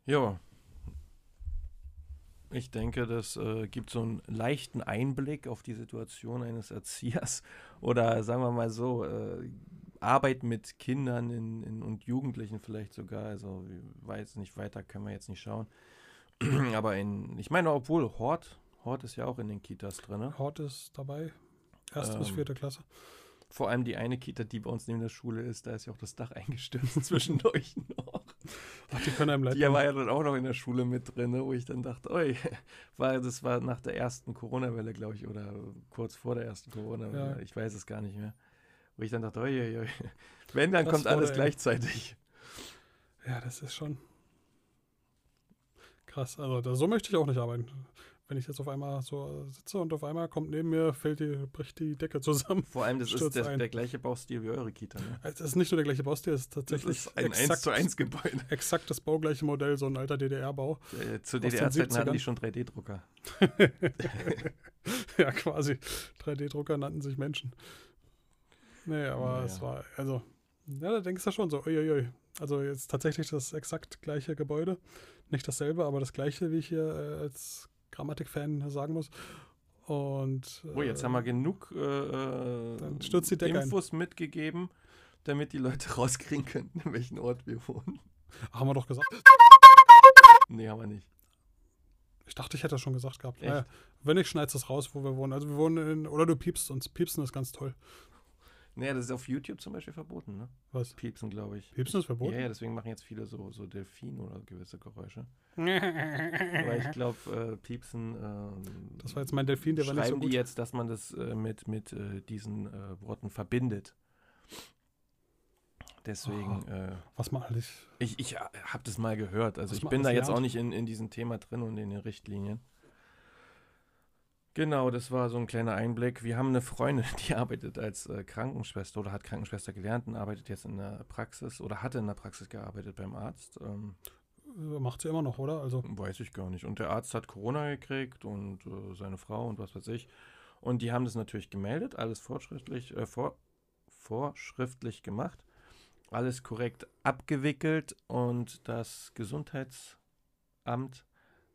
Ja, ich denke, das äh, gibt so einen leichten Einblick auf die Situation eines Erziehers <laughs> oder sagen wir mal so, äh, Arbeit mit Kindern in, in, und Jugendlichen vielleicht sogar. Also, ich weiß nicht, weiter können wir jetzt nicht schauen. <clears throat> Aber in, ich meine, obwohl Hort, Hort ist ja auch in den Kitas drin. Ne? Hort ist dabei. Erste ähm, bis vierte Klasse. Vor allem die eine Kita, die bei uns neben der Schule ist, da ist ja auch das Dach <laughs> eingestürzt zwischendurch <laughs> noch. Ach, die können einem leid. Die war ja dann auch noch in der Schule mit drin, ne, wo ich dann dachte, oi, <laughs> war, das war nach der ersten Corona-Welle, glaube ich, oder kurz vor der ersten Corona-Welle, ja. ich weiß es gar nicht mehr. Wo ich dann dachte, oi, oi, oi. <laughs> wenn, dann das kommt alles der, gleichzeitig. Ja, das ist schon krass. Also da, so möchte ich auch nicht arbeiten wenn ich jetzt auf einmal so sitze und auf einmal kommt neben mir, fällt die, bricht die Decke zusammen. Vor allem, das ist der, der, gleiche Baustil wie eure Kita. Ne? Es ist nicht nur der gleiche Baustil, es ist tatsächlich das ist ein exakt, 1 zu 1 Gebäude. Exakt das baugleiche Modell, so ein alter DDR-Bau. Ja, zu DDR-Zeiten hatten die schon 3D-Drucker. <laughs> ja, quasi. 3D-Drucker nannten sich Menschen. Nee, aber ja. es war, also, ja, da denkst du schon so, uiuiui. Also jetzt tatsächlich das exakt gleiche Gebäude. Nicht dasselbe, aber das gleiche, wie ich hier äh, als Grammatik-Fan sagen muss. Und, oh, jetzt haben wir genug äh, äh dann stürzt die Decke Infos ein. mitgegeben, damit die Leute <laughs> rauskriegen könnten, in welchem Ort wir wohnen. Haben wir doch gesagt. Nee, haben wir nicht. Ich dachte, ich hätte das schon gesagt gehabt. Naja, wenn nicht, schneidest du es raus, wo wir wohnen. Also wir wohnen in, oder du piepst uns. Piepsen ist ganz toll. Naja, das ist auf YouTube zum Beispiel verboten, ne? Was? Piepsen, glaube ich. Piepsen ist verboten? Ja, ja, deswegen machen jetzt viele so, so Delfin oder gewisse Geräusche. <laughs> Aber ich glaube, äh, Piepsen. Äh, das war jetzt mein Delfin, der war nicht so gut. die jetzt, dass man das äh, mit, mit äh, diesen äh, Worten verbindet. Deswegen. Oh, was mal alles. Ich, ich habe das mal gehört. Also, ich bin da jetzt auch nicht in, in diesem Thema drin und in den Richtlinien. Genau, das war so ein kleiner Einblick. Wir haben eine Freundin, <laughs> die arbeitet als äh, Krankenschwester oder hat Krankenschwester gelernt und arbeitet jetzt in der Praxis oder hatte in der Praxis gearbeitet beim Arzt. Ähm, äh, Macht sie immer noch, oder? Also weiß ich gar nicht. Und der Arzt hat Corona gekriegt und äh, seine Frau und was weiß ich. Und die haben das natürlich gemeldet, alles vorschriftlich, äh, vor, vorschriftlich gemacht, alles korrekt abgewickelt und das Gesundheitsamt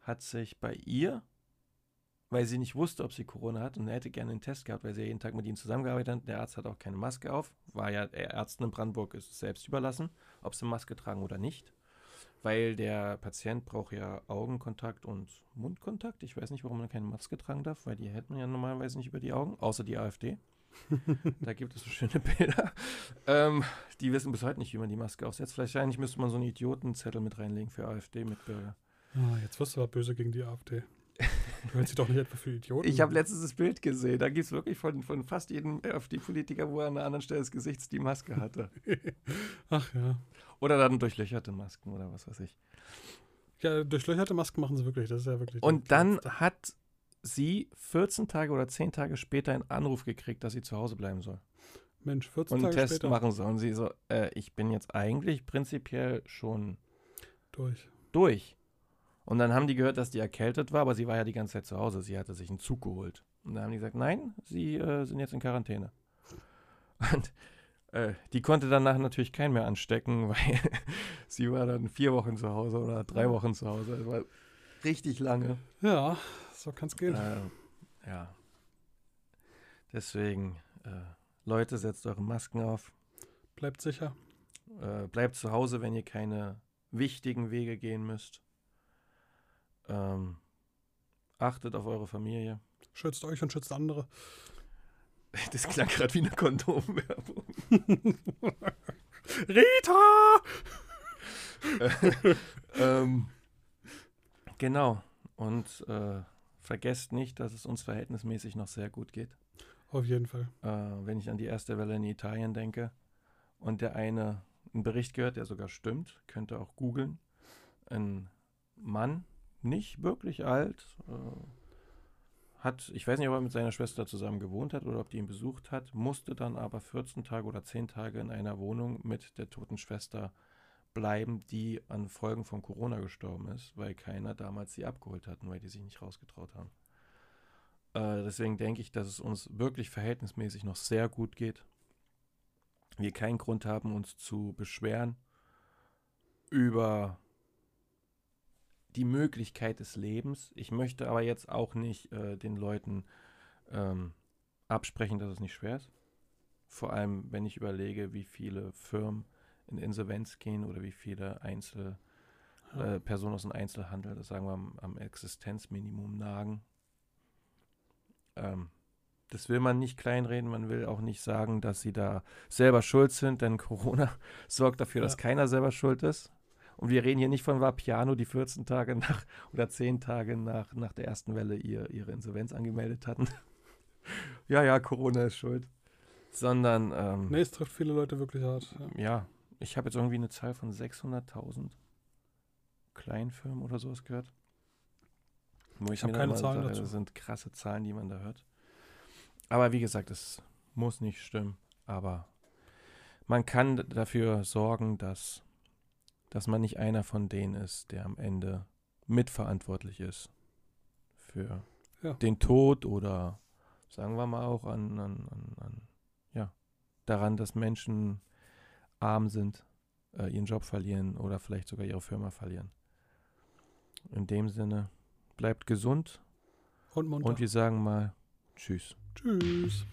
hat sich bei ihr weil sie nicht wusste, ob sie Corona hat und er hätte gerne einen Test gehabt, weil sie jeden Tag mit ihm zusammengearbeitet hat. Der Arzt hat auch keine Maske auf. War ja, Ärzten in Brandenburg ist es selbst überlassen, ob sie Maske tragen oder nicht. Weil der Patient braucht ja Augenkontakt und Mundkontakt. Ich weiß nicht, warum man keine Maske tragen darf, weil die hält man ja normalerweise nicht über die Augen, außer die AfD. <laughs> da gibt es so schöne Bilder. Ähm, die wissen bis heute nicht, wie man die Maske aufsetzt. Vielleicht eigentlich müsste man so einen Idiotenzettel mit reinlegen für AfD-Mitbürger. Ah, jetzt wirst du aber böse gegen die AfD. <laughs> Du hältst sie doch nicht etwa für Idioten. Ich habe letztens das Bild gesehen. Da gibt es wirklich von, von fast jedem AfD-Politiker, wo er an einer anderen Stelle des Gesichts die Maske hatte. <laughs> Ach ja. Oder dann durchlöcherte Masken oder was weiß ich. Ja, durchlöcherte Masken machen sie wirklich. Das ist ja wirklich. Und dann hat sie 14 Tage oder 10 Tage später einen Anruf gekriegt, dass sie zu Hause bleiben soll. Mensch, 14 und Tage einen Test später. machen soll. Und sie so, äh, ich bin jetzt eigentlich prinzipiell schon durch. Durch. Und dann haben die gehört, dass die erkältet war, aber sie war ja die ganze Zeit zu Hause. Sie hatte sich einen Zug geholt. Und dann haben die gesagt, nein, sie äh, sind jetzt in Quarantäne. <laughs> Und äh, die konnte danach natürlich keinen mehr anstecken, <laughs> weil sie war dann vier Wochen zu Hause oder drei Wochen zu Hause. Das war richtig lange. Ja, so kann es gehen. Äh, ja. Deswegen, äh, Leute, setzt eure Masken auf. Bleibt sicher. Äh, bleibt zu Hause, wenn ihr keine wichtigen Wege gehen müsst. Ähm, achtet auf eure Familie. Schützt euch und schützt andere. <laughs> Das klang gerade wie eine Kondomwerbung. <laughs> Rita! <laughs> ähm, genau. Und äh, vergesst nicht, dass es uns verhältnismäßig noch sehr gut geht. Auf jeden Fall. Äh, wenn ich an die erste Welle in Italien denke und der eine einen Bericht gehört, der sogar stimmt, könnt ihr auch googeln. Ein Mann, nicht wirklich alt. Äh, hat, ich weiß nicht, ob er mit seiner Schwester zusammen gewohnt hat oder ob die ihn besucht hat, musste dann aber 14 Tage oder 10 Tage in einer Wohnung mit der toten Schwester bleiben, die an Folgen von Corona gestorben ist, weil keiner damals sie abgeholt hat, weil die sich nicht rausgetraut haben. Äh, deswegen denke ich, dass es uns wirklich verhältnismäßig noch sehr gut geht. Wir keinen Grund haben, uns zu beschweren über die Möglichkeit des Lebens. Ich möchte aber jetzt auch nicht äh, den Leuten ähm, absprechen, dass es nicht schwer ist. Vor allem, wenn ich überlege, wie viele Firmen in Insolvenz gehen oder wie viele Einzel, äh, Personen aus dem Einzelhandel, das sagen wir am, am Existenzminimum nagen. Ähm, das will man nicht kleinreden, man will auch nicht sagen, dass sie da selber schuld sind, denn Corona <laughs> sorgt dafür, ja. dass keiner selber schuld ist. Und wir reden hier nicht von Vapiano, die 14 Tage nach <laughs> oder 10 Tage nach, nach der ersten Welle ihr, ihre Insolvenz angemeldet hatten. <laughs> ja, ja, Corona ist schuld. Sondern. Ähm, nee, es trifft viele Leute wirklich hart. Ja, ja ich habe jetzt irgendwie eine Zahl von 600.000 Kleinfirmen oder sowas gehört. Wo ich, ich habe keine Zahlen sage, dazu. Das sind krasse Zahlen, die man da hört. Aber wie gesagt, es muss nicht stimmen. Aber man kann dafür sorgen, dass dass man nicht einer von denen ist, der am Ende mitverantwortlich ist für ja. den Tod oder sagen wir mal auch an, an, an, an, ja, daran, dass Menschen arm sind, äh, ihren Job verlieren oder vielleicht sogar ihre Firma verlieren. In dem Sinne, bleibt gesund und munter. Und wir sagen mal Tschüss. Tschüss.